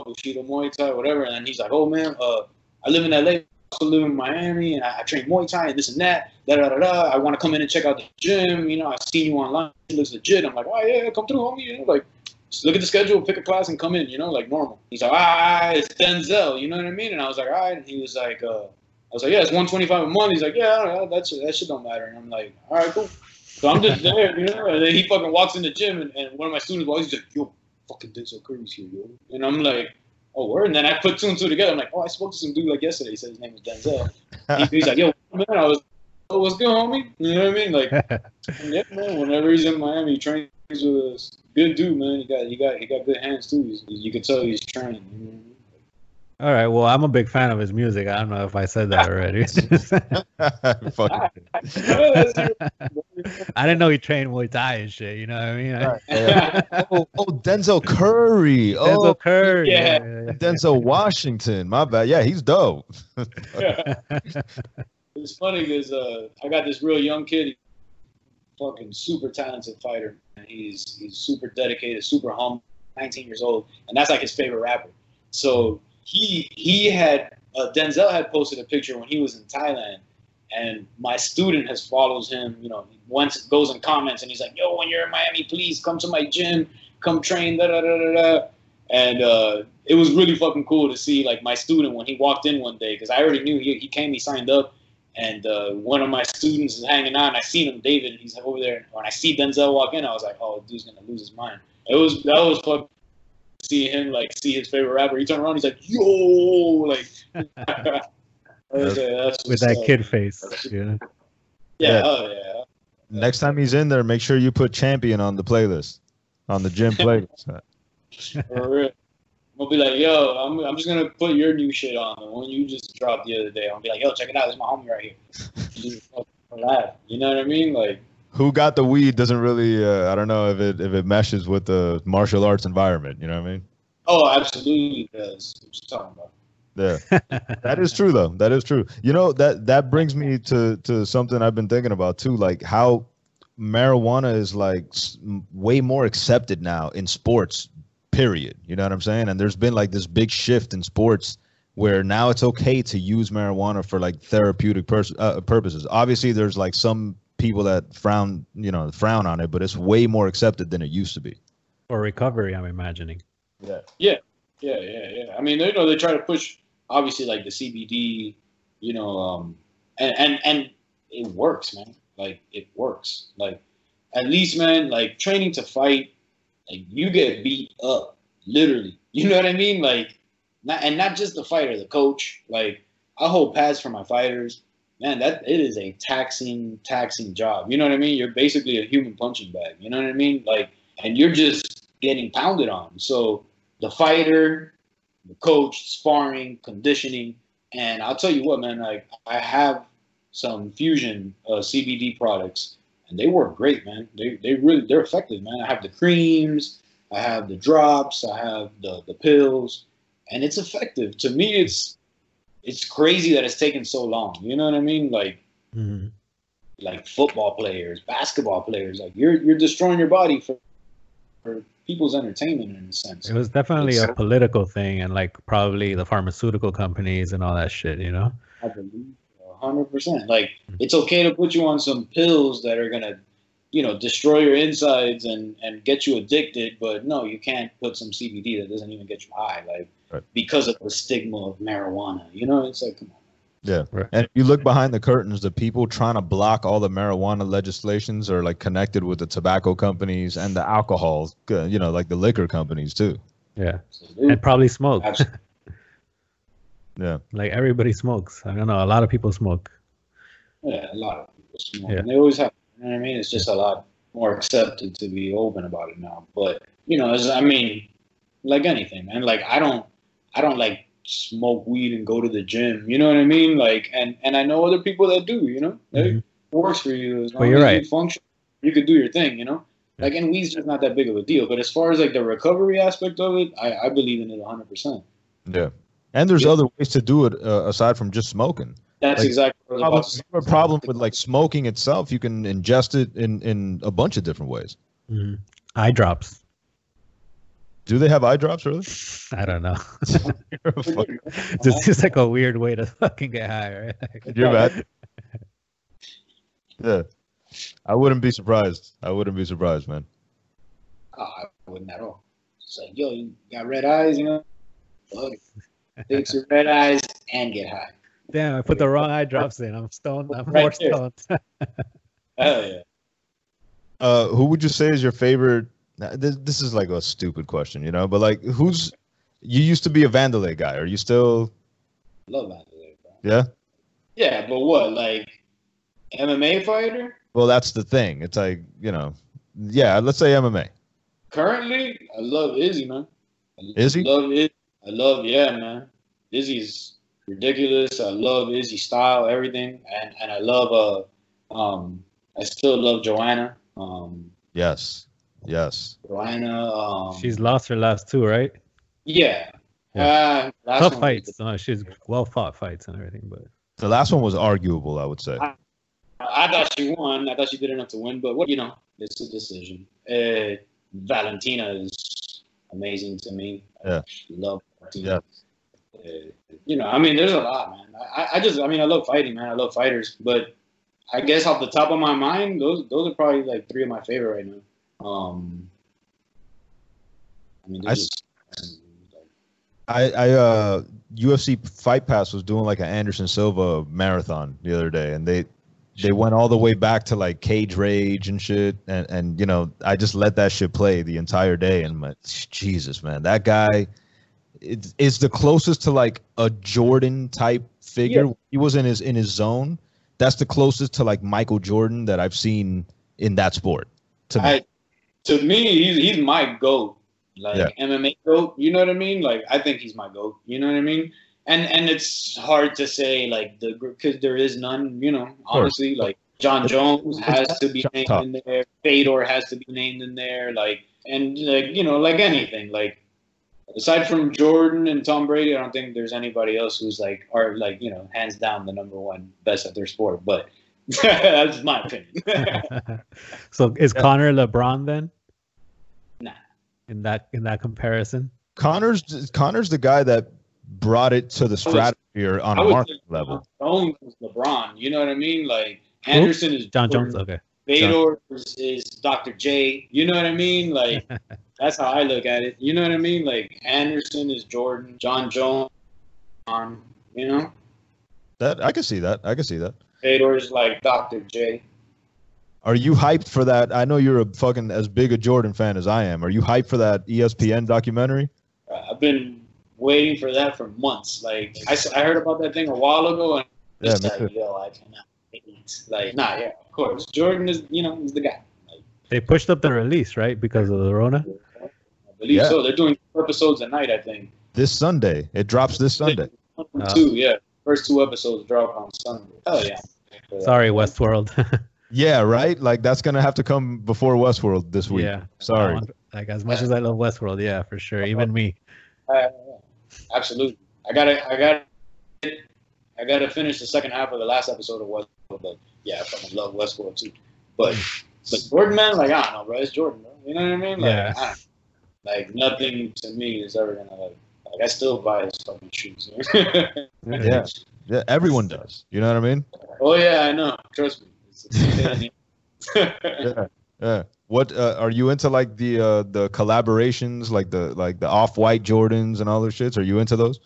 Bushido Muay Thai, whatever, and then he's like, "Oh man, uh, I live in LA, I also live in Miami, and I, I train Muay Thai and this and that. Da da da da. I want to come in and check out the gym. You know, I seen you online. It looks legit. I'm like, oh yeah, come through, homie. You know, like just look at the schedule, pick a class, and come in. You know, like normal. He's like, ah, it's Denzel. You know what I mean? And I was like, all right. And he was like, uh, I was like, yeah, it's 125 a month. He's like, yeah, that's that shit don't matter. And I'm like, all right, cool. So I'm just there, you know. And then he fucking walks in the gym, and, and one of my students walks. He's like, yo, fucking Denzel Curry's here, yo. And I'm like. Oh, word. And then I put two and two together. I'm like, oh, I spoke to some dude like yesterday. He said his name was Denzel. He- he's like, yo, man, I was, oh, what's good, homie? You know what I mean? Like, yeah, man. Whenever he's in Miami, he trains with us. Good dude, man. He got, he got, he got good hands too. He's, you can tell he's training. You know what I mean? All right. Well, I'm a big fan of his music. I don't know if I said that already. Fuck. Oh, that's your- I didn't know he trained Muay Thai and shit. You know what I mean? Right. oh, oh, Denzel Curry. Denzel Oh, Curry. yeah. yeah, Denzel Washington. My bad. Yeah, he's dope. it's funny because uh, I got this real young kid, fucking super talented fighter. He's he's super dedicated, super humble, 19 years old, and that's like his favorite rapper. So he he had uh, Denzel had posted a picture when he was in Thailand, and my student has follows him. You know, once goes and comments, and he's like, "Yo, when you're in Miami, please come to my gym, come train." Da da da da da. And uh, it was really fucking cool to see like my student when he walked in one day because I already knew he, he came, he signed up, and uh, one of my students is hanging out, and I seen him, David, and he's over there. When I see Denzel walk in, I was like, "Oh, dude's gonna lose his mind." It was that was fun. See him like see his favorite rapper. He turned around, he's like, "Yo!" Like, was like, that's With that up. kid face. Yeah. Yeah, Yeah. oh yeah. Next time he's in there, make sure you put champion on the playlist, on the gym playlist. For real. I'm gonna be like, yo, I'm, I'm just gonna put your new shit on. The one you just dropped the other day. I'll be like, yo, check it out. This is my homie right here. Just fucking laugh. You know what I mean? Like, Who got the weed doesn't really. Uh, I don't know if it if it meshes with the martial arts environment. You know what I mean? oh, absolutely does. What you talking about? Yeah. that is true though that is true you know that that brings me to to something i've been thinking about too like how marijuana is like way more accepted now in sports period you know what i'm saying and there's been like this big shift in sports where now it's okay to use marijuana for like therapeutic pers- uh, purposes obviously there's like some people that frown you know frown on it but it's way more accepted than it used to be For recovery, I'm imagining. yeah Yeah, yeah, yeah. I mean, you know they try to push obviously like the CBD, you know, um, and and and it works, man. Like it works. Like at least, man, like training to fight, like you get beat up, literally. You know what I mean? Like, not and not just the fighter, the coach. Like I hold pads for my fighters. Man, that it is a taxing, taxing job. You know what I mean? You're basically a human punching bag. You know what I mean? Like, and you're just getting pounded on. So the fighter, the coach, sparring, conditioning, and I'll tell you what, man. Like I have some fusion uh, CBD products, and they work great, man. They they really they're effective, man. I have the creams, I have the drops, I have the the pills, and it's effective. To me, it's it's crazy that it's taken so long. You know what I mean? Like mm-hmm. like football players, basketball players. Like you're you're destroying your body for for people's entertainment in a sense. It was definitely It's- a political thing, and like probably the pharmaceutical companies and all that shit. You know. I believe hundred percent. Like it's okay to put you on some pills that are gonna, you know, destroy your insides and and get you addicted. But no, you can't put some CBD that doesn't even get you high, like Right. because of the stigma of marijuana. You know, it's like come on. Yeah. Right. And if you look behind the curtains, the people trying to block all the marijuana legislations are like connected with the tobacco companies and the alcohol, uh, you know, like the liquor companies too. Yeah. Absolutely. And probably smoke. Absolutely. Yeah. like everybody smokes. I don't know. A lot of people smoke. Yeah, a lot of people smoke. Yeah. And they always have. You know what I mean? It's just a lot more accepted to be open about it now. But you know, it's, I mean, like anything, man. Like I don't, I don't like smoke weed and go to the gym. You know what I mean? Like, and and I know other people that do. You know, Like, Mhm. it works for you as But long you're as right. you function. You could do your thing. You know. Like and weed's just not that big of a deal, but as far as like the recovery aspect of it, I, I believe in it 100. percent Yeah, and there's Yeah. other ways to do it uh, aside from just smoking. That's Like, exactly what I was Problem, about to say. have a problem with like smoking itself. You can ingest it in in a bunch of different ways. Mhm. Eye drops. Do they have eye drops? Really? I don't know. You're a fuck- Just seems like a weird way to fucking get high, right? You're bad. Yeah, I wouldn't be surprised. I wouldn't be surprised, man. Oh, I wouldn't at all. It's like, yo, you got red eyes, you know? Fuck it. Fix your red eyes and get high. Damn, I put the wrong eye drops in. I'm stoned. I'm Right more there. stoned. Hell yeah. Uh, who would you say is your favorite? This, this is like a stupid question, you know, but like, who's you used to be a Wanderlei guy? Are you still? Love Wanderlei, bro. Yeah. Yeah, but what? Like MMA fighter? Well, that's the thing. It's like you know, yeah. Let's say MMA. Currently, I love Izzy, man. I Izzy? Love it. I love, yeah, man. Izzy's ridiculous. I love Izzy style, everything, and and I love uh um I still love Joanna. Um, Yes. Yes. Joanna. Um, She's lost her last two, right? yeah. Uh, last Tough fights. No, she's well fought fights and everything, but The last one was arguable, I would say. I- I thought she won. I thought she did enough to win, but what you know, it's a decision. Uh, Valentina is amazing to me. Yeah. I love Yeah. Uh, you know, I mean, there's a lot, man. I, I just, I mean, I love fighting, man. I love fighters, but I guess off the top of my mind, those those are probably like three of my favorite right now. Um, I mean, I just- I, I uh UFC Fight Pass was doing like an Anderson Silva marathon the other day, and they they went all the way back to like Cage Rage and shit, and and you know I just let that shit play the entire day, and my Jesus man, that guy is is the closest to like a Jordan type figure. Yeah. He was in his in his zone. That's the closest to like Michael Jordan that I've seen in that sport. To me. I, to me, he's he's my goat, like Yeah. MMA goat. You know what I mean? Like I think he's my goat. You know what I mean? And and it's hard to say like the because there is none. You know, honestly, like Jon Jones has to be named in there. Fedor has to be named in there. Like and like you know, like anything, like. Aside from Jordan and Tom Brady, I don't think there's anybody else who's like, are like, you know, hands down the number one best at their sport. But that's my opinion. so is Yeah. Conor LeBron then? Nah. In that in that comparison, Conor's Conor's the guy that brought it to the stratosphere on a market level. Jones is LeBron. You know what I mean? Like Anderson is John Jordan, Jones. Okay. Fedor is, is Dr. J. You know what I mean? Like that's how I look at it. You know what I mean? Like Anderson is Jordan, Jon Jones, um, you know, That I can see that. I can see that. Fedor is like Dr. J. Are you hyped for that? I know you're a fucking as big a Jordan fan as I am. Are you hyped for that ESPN documentary? Uh, I've been waiting for that for months. Like I, I heard about that thing a while ago, and Yeah, it's me like, yo, I cannot wait. Like, nah, yeah, of course, Jordan is, you know, he's the guy. Like, They pushed up the release, right, because of the Rona. I believe Yeah. so. They're doing two episodes a night, I think. This Sunday. It drops this Sunday. One Uh, two, yeah. First two episodes drop on Sunday. Hell yeah. Sorry, Westworld. Yeah, right? Like that's gonna have to come before Westworld this week. yeah. Sorry. Like as much as I love Westworld, yeah, for sure. Even me. Uh, absolutely. I gotta, I gotta, I gotta finish the second half of the last episode of Westworld. But yeah, I fucking love Westworld too. But, but Jordan, man, like I don't know, bro. It's Jordan, bro. You know what I mean? Like, Yeah. I don't- like nothing to me is ever gonna like. Like I still buy his fucking shoes. Yeah. Yeah, everyone does. You know what I mean? oh yeah, I know. Trust me. It's, it's a pain in the- Yeah. Yeah. What uh, are you into like the uh the collaborations, like the like the off white Jordans and all those shits? Are you into those?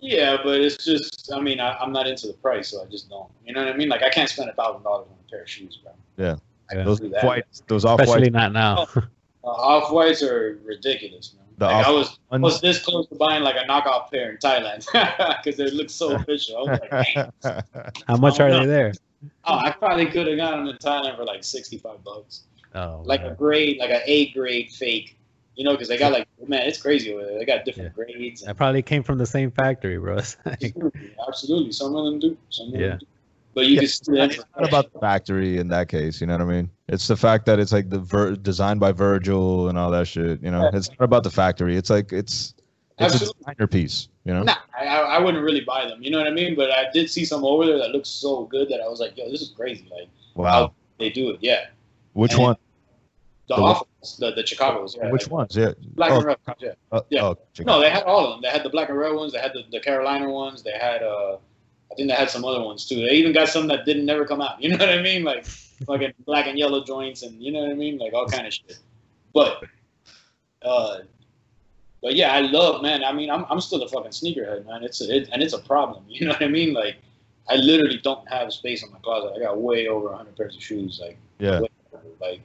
Yeah, but it's just, I mean, I, I'm not into the price, so I just don't. You know what I mean? Like, I can't spend a thousand dollars on a pair of shoes, bro. Yeah. I Yeah. Those do white those off Especially white not now. Uh, Off whites are ridiculous, man. The like, I was I was this close to buying like a knockoff pair in Thailand because they look so official. I was like, man. How much Oh, are no. they there? Oh, I probably could have gotten them in Thailand for like sixty-five bucks, Oh, like a grade, like an A grade fake. You know, because they got like, man, it's crazy over there. They got different grades. that And probably came from the same factory, bro. Like- absolutely, absolutely, some of them do. Some of Yeah. them do. But you Yeah, can see that. it's not about the factory in that case, you know what I mean? It's the fact that it's like the ver- designed by Virgil and all that shit, you know. Yeah. It's not about the factory. It's like it's it's Absolutely. a designer piece. You know? Nah, I, I I wouldn't really buy them. You know what I mean? But I did see some over there that looks so good that I was like, yo, this is crazy. Like Wow. they do it. Yeah. Which and- one? The The- offense, the the Chicago's. Yeah, Which ones? Yeah. Black oh, and red. Yeah. uh, Yeah. oh, No, they had all of them. They had the black and red ones. They had the, the Carolina ones. They had uh, I think they had some other ones too. They even got some that didn't never come out. You know what I mean? Like fucking black and yellow joints and you know what I mean? Like all kind of shit. But uh, but yeah, I love man. I mean, I'm I'm still a fucking sneakerhead, man. It's a, it, and it's a problem. You know what I mean? Like I literally don't have space in my closet. I got way over 100 pairs of shoes. Like yeah. way like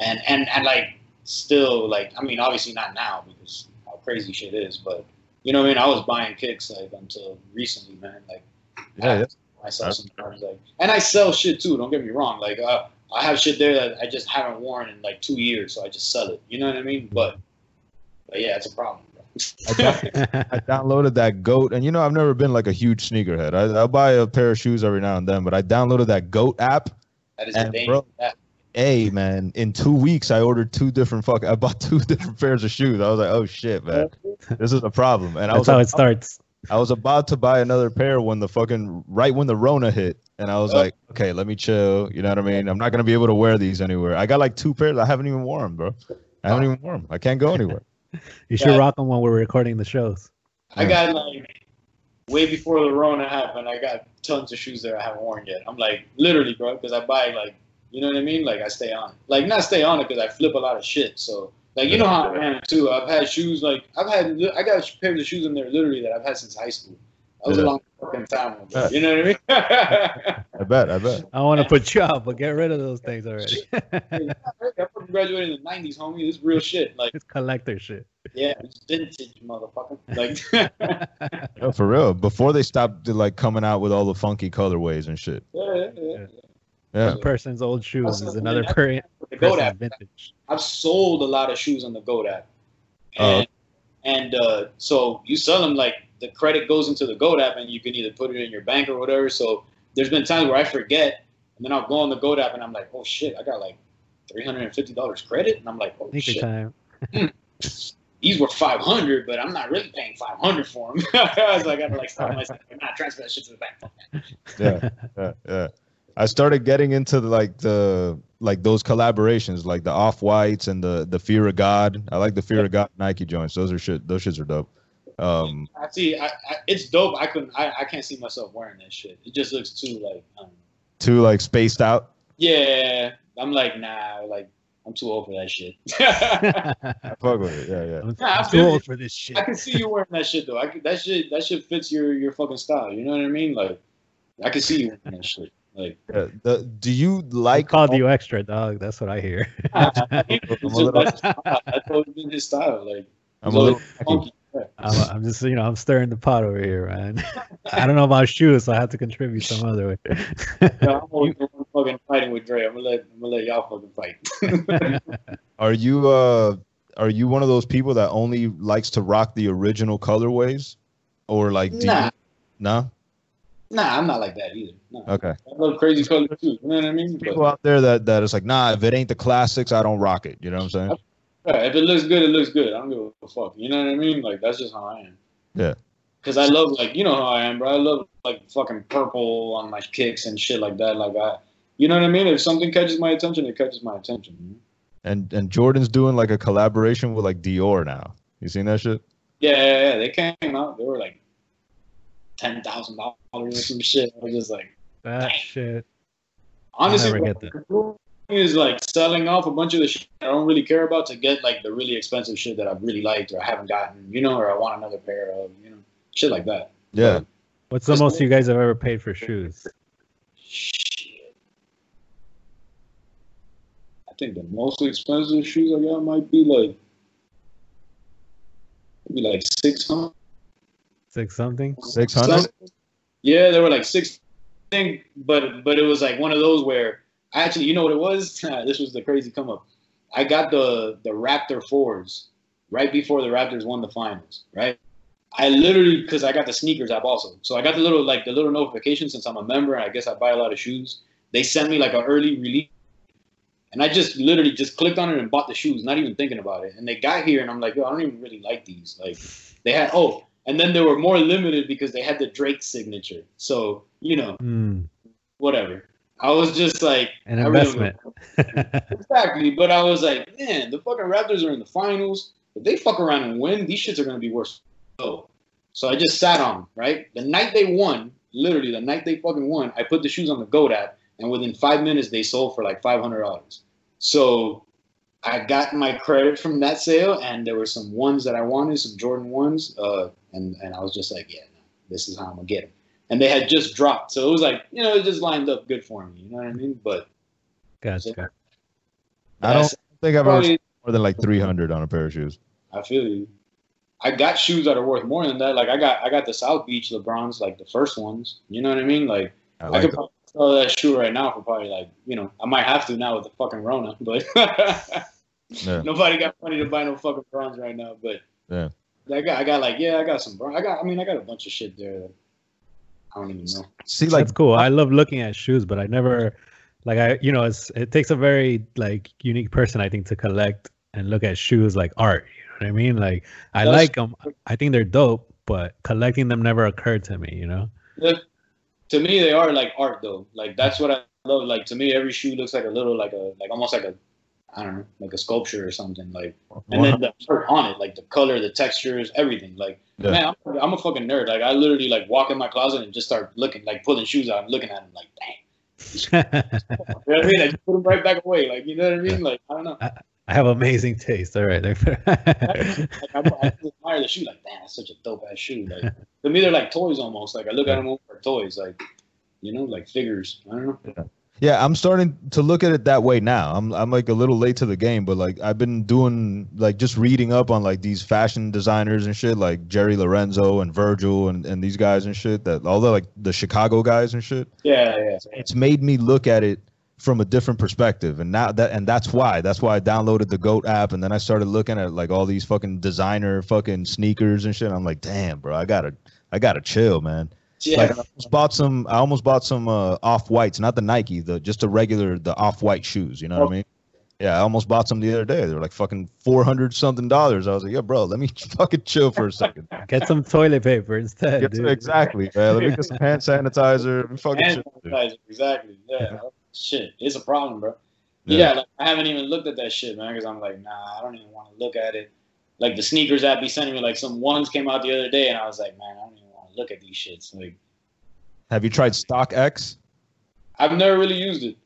and and and like still like I mean obviously not now because how crazy shit is, but you know what I mean. I was buying kicks like until recently, man. Like Yeah, yeah. I sell sometimes like, and I sell shit too. Don't get me wrong. Like uh, I have shit there that I just haven't worn in like two years, so I just sell it. You know what I mean? But, but yeah, it's a problem. Bro. I downloaded that goat, and you know I've never been like a huge sneakerhead. I, I'll buy a pair of shoes every now and then, but I downloaded that goat app. that is And, bro, app. Hey man, in two weeks I ordered two different fuck. I bought two different pairs of shoes. I was like, oh shit, man, this is a problem. And I That's was how about, it starts. I was about to buy another pair when the fucking right when the Rona hit, and I was Oh. like, okay, let me chill. You know what I mean? I'm not gonna be able to wear these anywhere. I got like two pairs. I haven't even worn them, bro. I haven't even worn them. I can't go anywhere. You should Yeah. rock them when we're recording the shows. I got like way before the Rona happened. I got tons of shoes that I haven't worn yet. I'm like literally, bro, because I buy like you know what I mean. Like I stay on it. Like not stay on it because I flip a lot of shit. So like you know how I am too. I've had shoes like I've had I got pairs of shoes in there literally that I've had since high school. That was Yeah. a long fucking time ago. You know what I mean? I bet. I bet. I want to put you out, but get rid of those things already. I fucking graduated in the '90s, homie. This is real shit. Like, it's collector shit. yeah, it's vintage, motherfucker. Like, No, for real. Before they stopped like coming out with all the funky colorways and shit. yeah, yeah, yeah. Yeah. One person's old shoes Also, is I mean, another I- per- The Goat person's app. vintage. I've sold a lot of shoes on the Goat app, Oh. and and uh, so you sell them like the credit goes into the Goat app, and you can either put it in your bank or whatever. So there's been times where I forget, and then I'll go on the Goat app, and I'm like, oh shit, I got like three hundred and fifty dollars credit, and I'm like, oh Sneaker shit, time. these were five hundred, but I'm not really paying five hundred for them. so I gotta like stop myself, like, nah, transfer that shit to the bank. yeah, yeah, yeah. I started getting into the, like the like those collaborations, like the off whites and the the Fear of God. I like the Fear of God Nike joints. Those are shit. Those shits are dope. Um, I see, I, I, it's dope. I couldn't, I, I can't see myself wearing that shit. It just looks too like, um, too like spaced out. yeah. I'm like, nah, like I'm too old for that shit. I fuck with it. Yeah, yeah. I'm, Nah, I I'm too feel you. old for this shit. I can see you wearing that shit though. I could, that shit that shit fits your your fucking style. You know what I mean? Like I can see you wearing that shit. Like yeah. The, do you I like? called you extra, dog. That's what I hear. I'm a just, little- that's, that's always been his style. Like I'm a little. funky. I'm, I'm just, you know, I'm stirring the pot over here, man. I don't know about shoes, so I have to contribute some other way. Yeah, I'm always fucking fighting with Dre. I'm gonna let I'm gonna let y'all fucking fight. Are you uh? Are you one of those people that only likes to rock the original colorways, or like do nah, you? No. Nah, I'm not like that either. Nah. Okay. I love crazy colors too. You know what I mean? But- People out there that that is like, nah. If it ain't the classics, I don't rock it. You know what I'm saying? If it looks good, it looks good. I don't give a fuck. You know what I mean? Like that's just how I am. Yeah. Cause I love like you know how I am, bro. I love like fucking purple on my kicks and shit like that. Like I, you know what I mean? If something catches my attention, it catches my attention. you know? And and Jordan's doing like a collaboration with like Dior now. You seen that shit? Yeah, yeah, yeah. They came out. They were like ten thousand dollars or some shit. I was just like, that shit. honestly, never get that. the cool thing is like selling off a bunch of the shit I don't really care about to get like the really expensive shit that I've really liked or I haven't gotten, you know, or I want another pair of, you know, shit like that. Yeah. What's the most you guys have ever paid for shoes? Shit. I think the most expensive shoes I got might be like maybe like six hundred. Six something? Six hundred. Yeah, they were like six. I think, but but it was like one of those where actually, you know what it was? this was the crazy come up. I got the the Raptor fours right before the Raptors won the finals. Right. I literally because I got the sneakers app also, so I got the little like the little notification since I'm a member and I guess I buy a lot of shoes. They sent me like an early release, and I just literally just clicked on it and bought the shoes, not even thinking about it. And they got here and I'm like, yo, I don't even really like these. Like they had oh and then they were more limited because they had the Drake signature. So you know, Mm, whatever. I was just like an really investment. Exactly, but I was like, man, the fucking Raptors are in the finals. If they fuck around and win, these shits are gonna be worse. So, so I just sat on right. The night they won, literally the night they fucking won, I put the shoes on the Goat app, and within five minutes they sold for like five hundred dollars. So, I got my credit from that sale, and there were some ones that I wanted, some Jordan ones, uh, and and I was just like, yeah, no, this is how I'm gonna get them. And they had just dropped, so it was like, you know, it just lined up good for me. You know what I mean? But Gotcha. I don't think I've ever probably- spent more than like 300 on a pair of shoes. I feel you. I got shoes that are worth more than that. Like I got I got the South Beach LeBrons, like the first ones. You know what I mean? Like I I, could that. probably sell that shoe right now for probably like you know I might have to now with the fucking Rona, but Yeah. nobody got money to buy no fucking bronze right now. But Yeah. I got I got like yeah I got some. I got I mean I got a bunch of shit there. That I don't even know. See, like That's cool. I love looking at shoes, but I never, like, I you know, it's it takes a very like unique person, I think, to collect and look at shoes like art. You know what I mean? Like, I That's- like them. I think they're dope, but collecting them never occurred to me. You know? The- to me they are like art though. Like that's what I love. Like to me every shoe looks like a little like a like almost like a I don't know like a sculpture or something like. and then the art on it, like the color, the textures, everything. Like, Yeah. man, I'm, I'm a fucking nerd. Like, I literally like walk in my closet and just start looking, like pulling shoes out and looking at them, like, dang. You know what I mean? I just put them right back away. Like, you know what I mean? Like, I don't know. I have amazing taste. All right. Like, I, I admire the shoe. Like, damn, that's such a dope ass shoe. Like, to me, they're like toys almost. Like, I look at them for toys. Like, you know, like figures. I don't know. Yeah, I'm starting to look at it that way now. I'm I'm like a little late to the game, but like I've been doing like just reading up on like these fashion designers and shit, like Jerry Lorenzo and Virgil and, and these guys and shit. That all the like the Chicago guys and shit. Yeah, yeah. It's made me look at it from a different perspective, and now that and that's why that's why I downloaded the Goat app, and then I started looking at like all these fucking designer fucking sneakers and shit. I'm like, damn, bro, I gotta I gotta chill, man. Yeah. Like I almost bought some. I almost bought some uh, off whites, not the Nike, the just the regular, the off white shoes. You know what I mean? Yeah, I almost bought some the other day. They were like fucking four hundred something dollars. I was like, yeah, bro, let me fucking chill for a second. Get some toilet paper instead. Get dude. exactly, man. Let me get some hand sanitizer. Let me fucking Hand chill. sanitizer, exactly. Yeah. Shit, it's a problem, bro. Yeah. Yeah, like, I haven't even looked at that shit, man, because I'm like, nah, I don't even want to look at it. Like the sneakers app be sending me, like some ones came out the other day, and I was like, man, I don't even want to look at these shits. Like, Have you tried StockX? I've never really used it.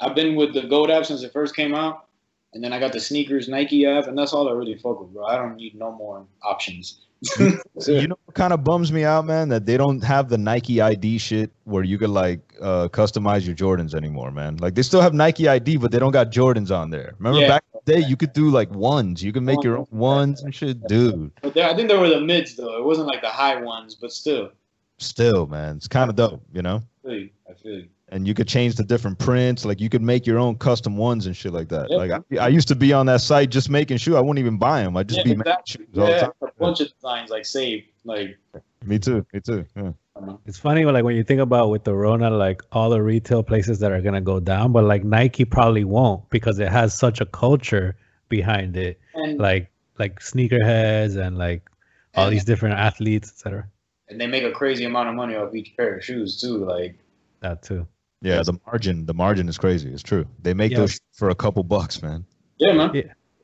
I've been with the Goat app since it first came out, and then I got the sneakers Nike app, and that's all I really fuck with, bro. I don't need no more options. You know what kind of bums me out, man? That they don't have the Nike ID shit where you could like uh, customize your Jordans anymore, man. Like they still have Nike ID, but they don't got Jordans on there. Remember Yeah. back in the day, you could do like ones. You can make your own ones and shit, dude. But there, I think there were the mids though. It wasn't like the high ones, but still, Still, man, it's kind of dope, you know. I feel you. I feel you. And you could change the different prints. Like you could make your own custom ones and shit like that. Yeah. Like I, I used to be on that site just making shoes. I wouldn't even buy them. I'd just Yeah, be making shoes all the Yeah, time. a bunch of designs like saved, like Me too. Me too. Yeah. I don't. It's funny, like when you think about with the Rona, like all the retail places that are gonna go down, but like Nike probably won't because it has such a culture behind it, And like like sneakerheads and like all and, these different athletes, etc. and they make a crazy amount of money off each pair of shoes too. Like That too. Yeah, the margin, the margin is crazy. It's true. They make Yeah. those for a couple bucks, man. yeah, man.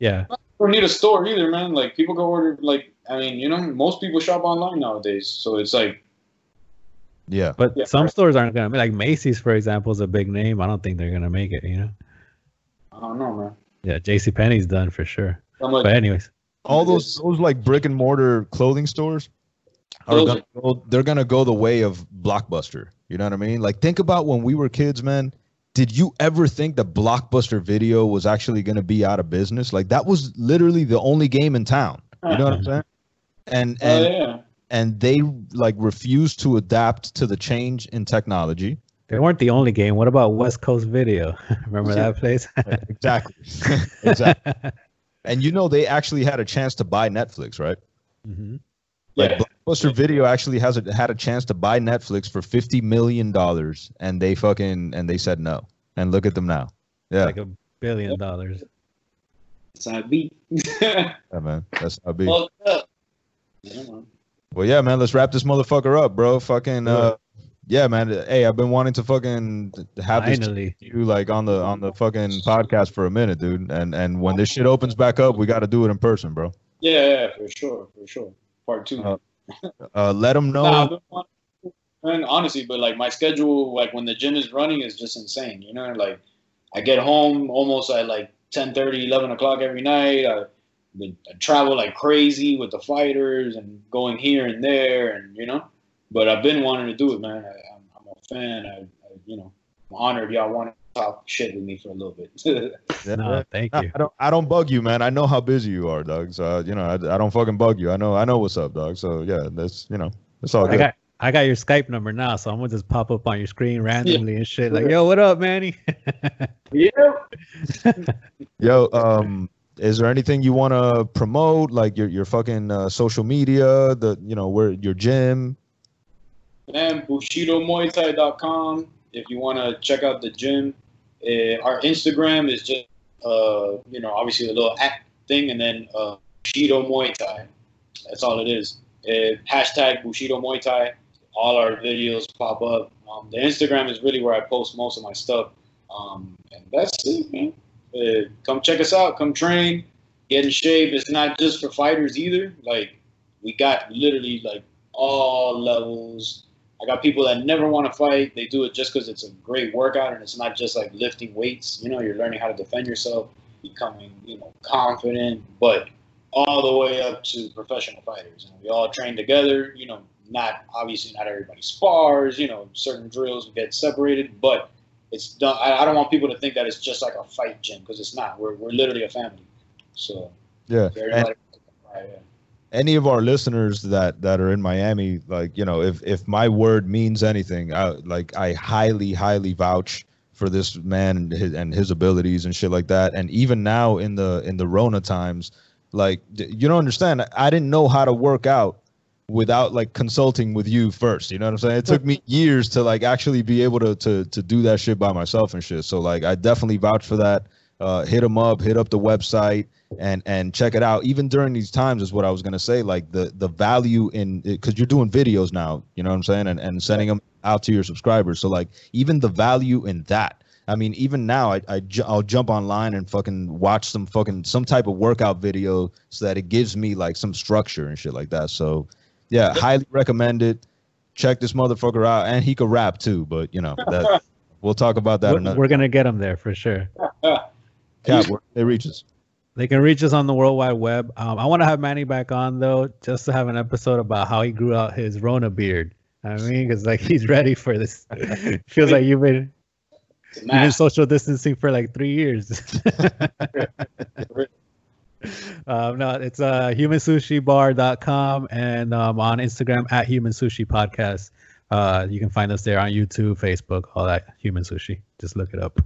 Yeah, don't need a store either, man. Like people go order like I mean, you know, most people shop online nowadays. So it's like Yeah. but Yeah. some stores aren't gonna like Macy's, for example, is a big name. I don't think they're gonna make it. You know. I don't know, man. Yeah, J.C. Penney's done for sure. Like, But anyways, All those those like brick and mortar clothing stores are gonna go, they're gonna go the way of Blockbuster. You know what I mean? Like think about when we were kids, man. Did you ever think that Blockbuster Video was actually gonna be out of business? Like that was literally the only game in town. You know what I'm saying? And oh and yeah. And they like refused to adapt to the change in technology. they weren't the only game. What about West Coast Video? Remember that place? exactly. exactly. And you know they actually had a chance to buy Netflix, right? hmm Like Yeah. Blockbuster Video actually has a, had a chance to buy Netflix for fifty million dollars, and they fucking and they said no. And look at them now. Yeah, Like a billion dollars. It's not beat. yeah man, that's how big. Fucked up. Yeah, man. Well, yeah, man. Let's wrap this motherfucker up, bro. Fucking. Uh, yeah, man. Hey, I've been wanting to fucking have this you like on the on the fucking podcast for a minute, dude. And and when this shit opens back up, we got to do it in person, bro. Yeah, yeah, for sure, for sure. Part two. Uh, Uh, let them know. Nah, wanting- and honestly, but like my schedule, like when the gym is running, is just insane. You know, like I get home almost at like 10, 30, 11 o'clock every night. I, I travel like crazy with the fighters and going here and there, and you know. But I've been wanting to do it, man. I, I'm, I'm a fan. I, I, you know, I'm honored y'all want to talk shit with me for a little bit. Yeah. No, thank I you. I don't. I don't bug you, man. I know how busy you are, Doug. So uh, you know, I, I don't fucking bug you. I know. I know what's up, dog. So yeah, that's you know, that's all I good. got I got your Skype number now, so I'm gonna just pop up on your screen randomly and shit. Like, yo, what up, Manny? yeah. Yo, um, is there anything you want to promote, like your your fucking uh, social media, the you know where your gym? and bushidomuaythai.com if you want to check out the gym. Uh, our Instagram is just, uh, you know, obviously a little act thing, and then uh, Bushido Muay Thai. That's all it is. Uh, hashtag Bushido Muay Thai. All our videos pop up. Um, the Instagram is really where I post most of my stuff. Um, and that's it, man. Come check us out. Come train. Get in shape. It's not just for fighters either. Like we got literally like all levels. I got people that never want to fight. They do it just because it's a great workout and it's not just like lifting weights. You know, you're learning how to defend yourself, becoming, you know, confident, but all the way up to professional fighters. And we all train together. You know, not obviously not everybody spars. You know, certain drills get separated, but it's done. I, I don't want people to think that it's just like a fight gym because it's not. We're we're literally a family. So Yeah. any of our listeners that that are in Miami, like you know, if if my word means anything, I like I highly highly vouch for this man and his, and his abilities and shit like that. And even now in the in the Rona times, like you don't understand. I didn't know how to work out without like consulting with you first. You know what I'm saying? It took me years to like actually be able to to to do that shit by myself and shit. So like I definitely vouch for that. Uh, hit them up, hit up the website and and check it out even during these times is what i was to say like the the value in because you're doing videos now you know what i'm saying and, and sending them out to your subscribers so like even the value in that i mean even now I, I ju- i'll jump online and fucking watch some fucking some type of workout video so that it gives me like some structure and shit like that so yeah highly recommend it check this motherfucker out and he could rap too but you know that we'll talk about that We're, another we're gonna get him there for sure. Cap, where they reach us They can reach us on the World Wide Web. Um, I want to have Manny back on though, just to have an episode about how he grew out his Rona beard. I mean, because like he's ready for this. Feels like you've been you've been social distancing for like three years. Um, no, it's uh, humansushibar.com and um, on Instagram at Human Sushi Podcast. Uh, you can find us there on YouTube, Facebook, all that. Human Sushi. Just look it up.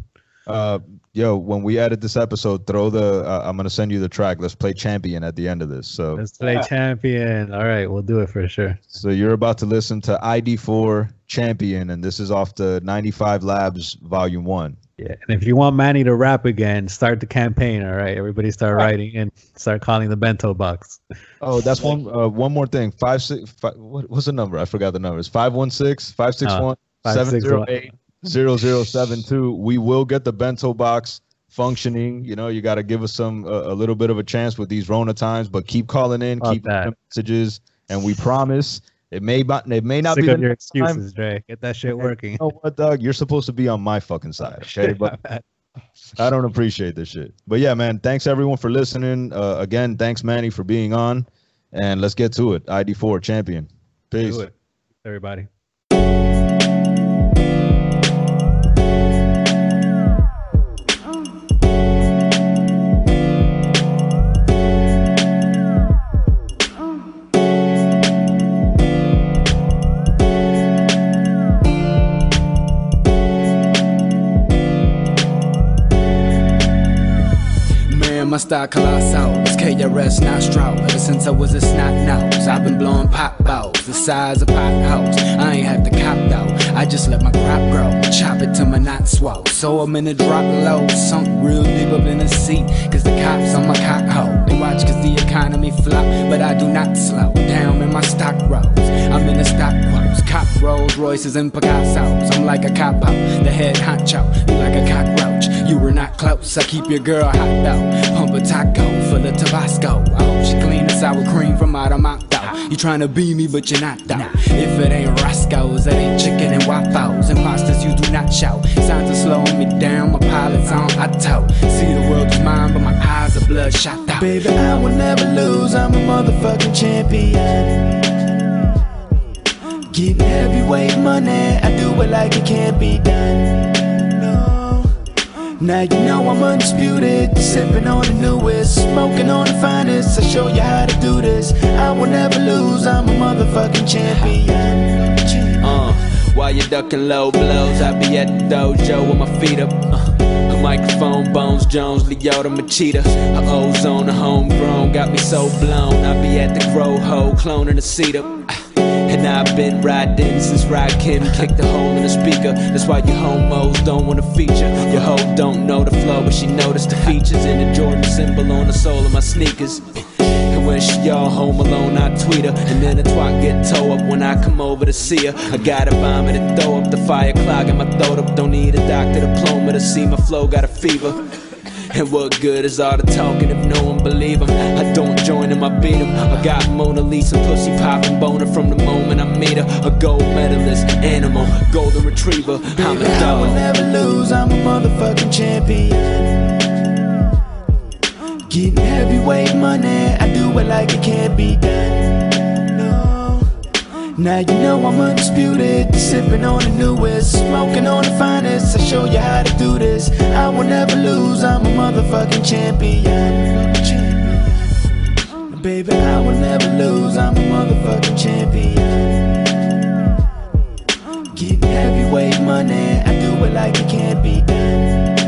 Uh, yo, when we edit this episode, throw the. Uh, I'm gonna send you the track. Let's play champion at the end of this. So, Let's play champion. All right, we'll do it for sure. so you're about to listen to ID4 Champion, and this is off the 95 Labs Volume One. Yeah, and if you want Manny to rap again, start the campaign. All right, everybody start writing and start calling the bento box. Oh, that's one. Uh, one more thing. Five six. Five, what, what's the number? I forgot the numbers. Five one six five six one seven zero eight zero zero seven two. We will get the bento box functioning. You know, you got to give us some uh, a little bit of a chance with these Rona times, but keep calling in, Fuck keep messages, and we promise it may not it may not Sick be of your next time. excuses, Dre. Get that shit working. You know what, Doug? You're supposed to be on my fucking side, okay? But I don't appreciate this shit. But yeah, man, thanks everyone for listening. Uh, again, thanks Manny for being on, and let's get to it. ID4 champion. Peace. Everybody. My style colossal. It's KRS, not Stroud. Ever since I was a snot nose, I've been blowing pop balls the size of pot house. I ain't had to cop out. I just let my crop grow, chop it till my knot swell. So I'm in a drop low, sunk real deep up in the seat. Cause the cops on my cock hole. They watch cause the economy flop, but I do not slow down in my stock rows. I'm in the stock quotes, cop Rolls Royces and Picasso's. I'm like a cop out, the head honcho. You like a cockroach, you were not close. I keep your girl hot though, a taco full of Tabasco. Hope she clean the sour cream from out of my though. You tryna be me, but you're not though. If it ain't Roscoe's, it ain't chicken and waffles. Imposters you do not show. Signs are slowing me down, my pilot's on auto. See the world is mine, but my eyes are bloodshot out. Baby, I will never lose, I'm a motherfucking champion. Getting heavyweight money, I do it like it can't be done. No. Now you know I'm undisputed, sipping on the newest, smoking on the finest. I show you how to do this. I will never lose, I'm a motherfucking champion. Uh, while you ducking low blows, I be at the dojo with my feet up. Uh, a microphone, Bones Jones, Lyoto Machida. Her ozone, a homegrown, got me so blown. I be at the grow hole, cloning the seat up. Uh, and I've been riding since Ride Kim kicked a hole in the speaker. That's why you homos don't wanna feature. Your hoe don't know the flow, but she noticed the features in the Jordan symbol on the sole of my sneakers. And when she all home alone, I tweet her. And then the twat get toe up when I come over to see her. I got a vomit and throw up the fire clogging my throat up. Don't need a doctor diploma to see my flow got a fever. And what good is all the talking if no one believe him? I don't join him, I beat him. I got Mona Lisa, pussy popping boner from the moment I meet her. A gold medalist, animal, golden retriever. I'm a Baby, I will dog. never lose, I'm a motherfucking champion. Getting heavyweight money, I do it like it can't be done. No. Now you know I'm undisputed, sipping on the newest, smoking on the finest. I show you how to do this. I will never lose, I'm a motherfucking champion. Baby, I will never lose, I'm a motherfucking champion. Getting heavyweight money, I do it like it can't be done.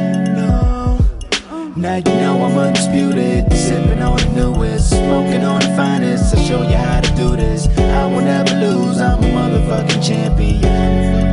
Now you know I'm undisputed. Sipping on the newest, smoking on the finest. i show you how to do this. I will never lose, I'm a motherfucking champion.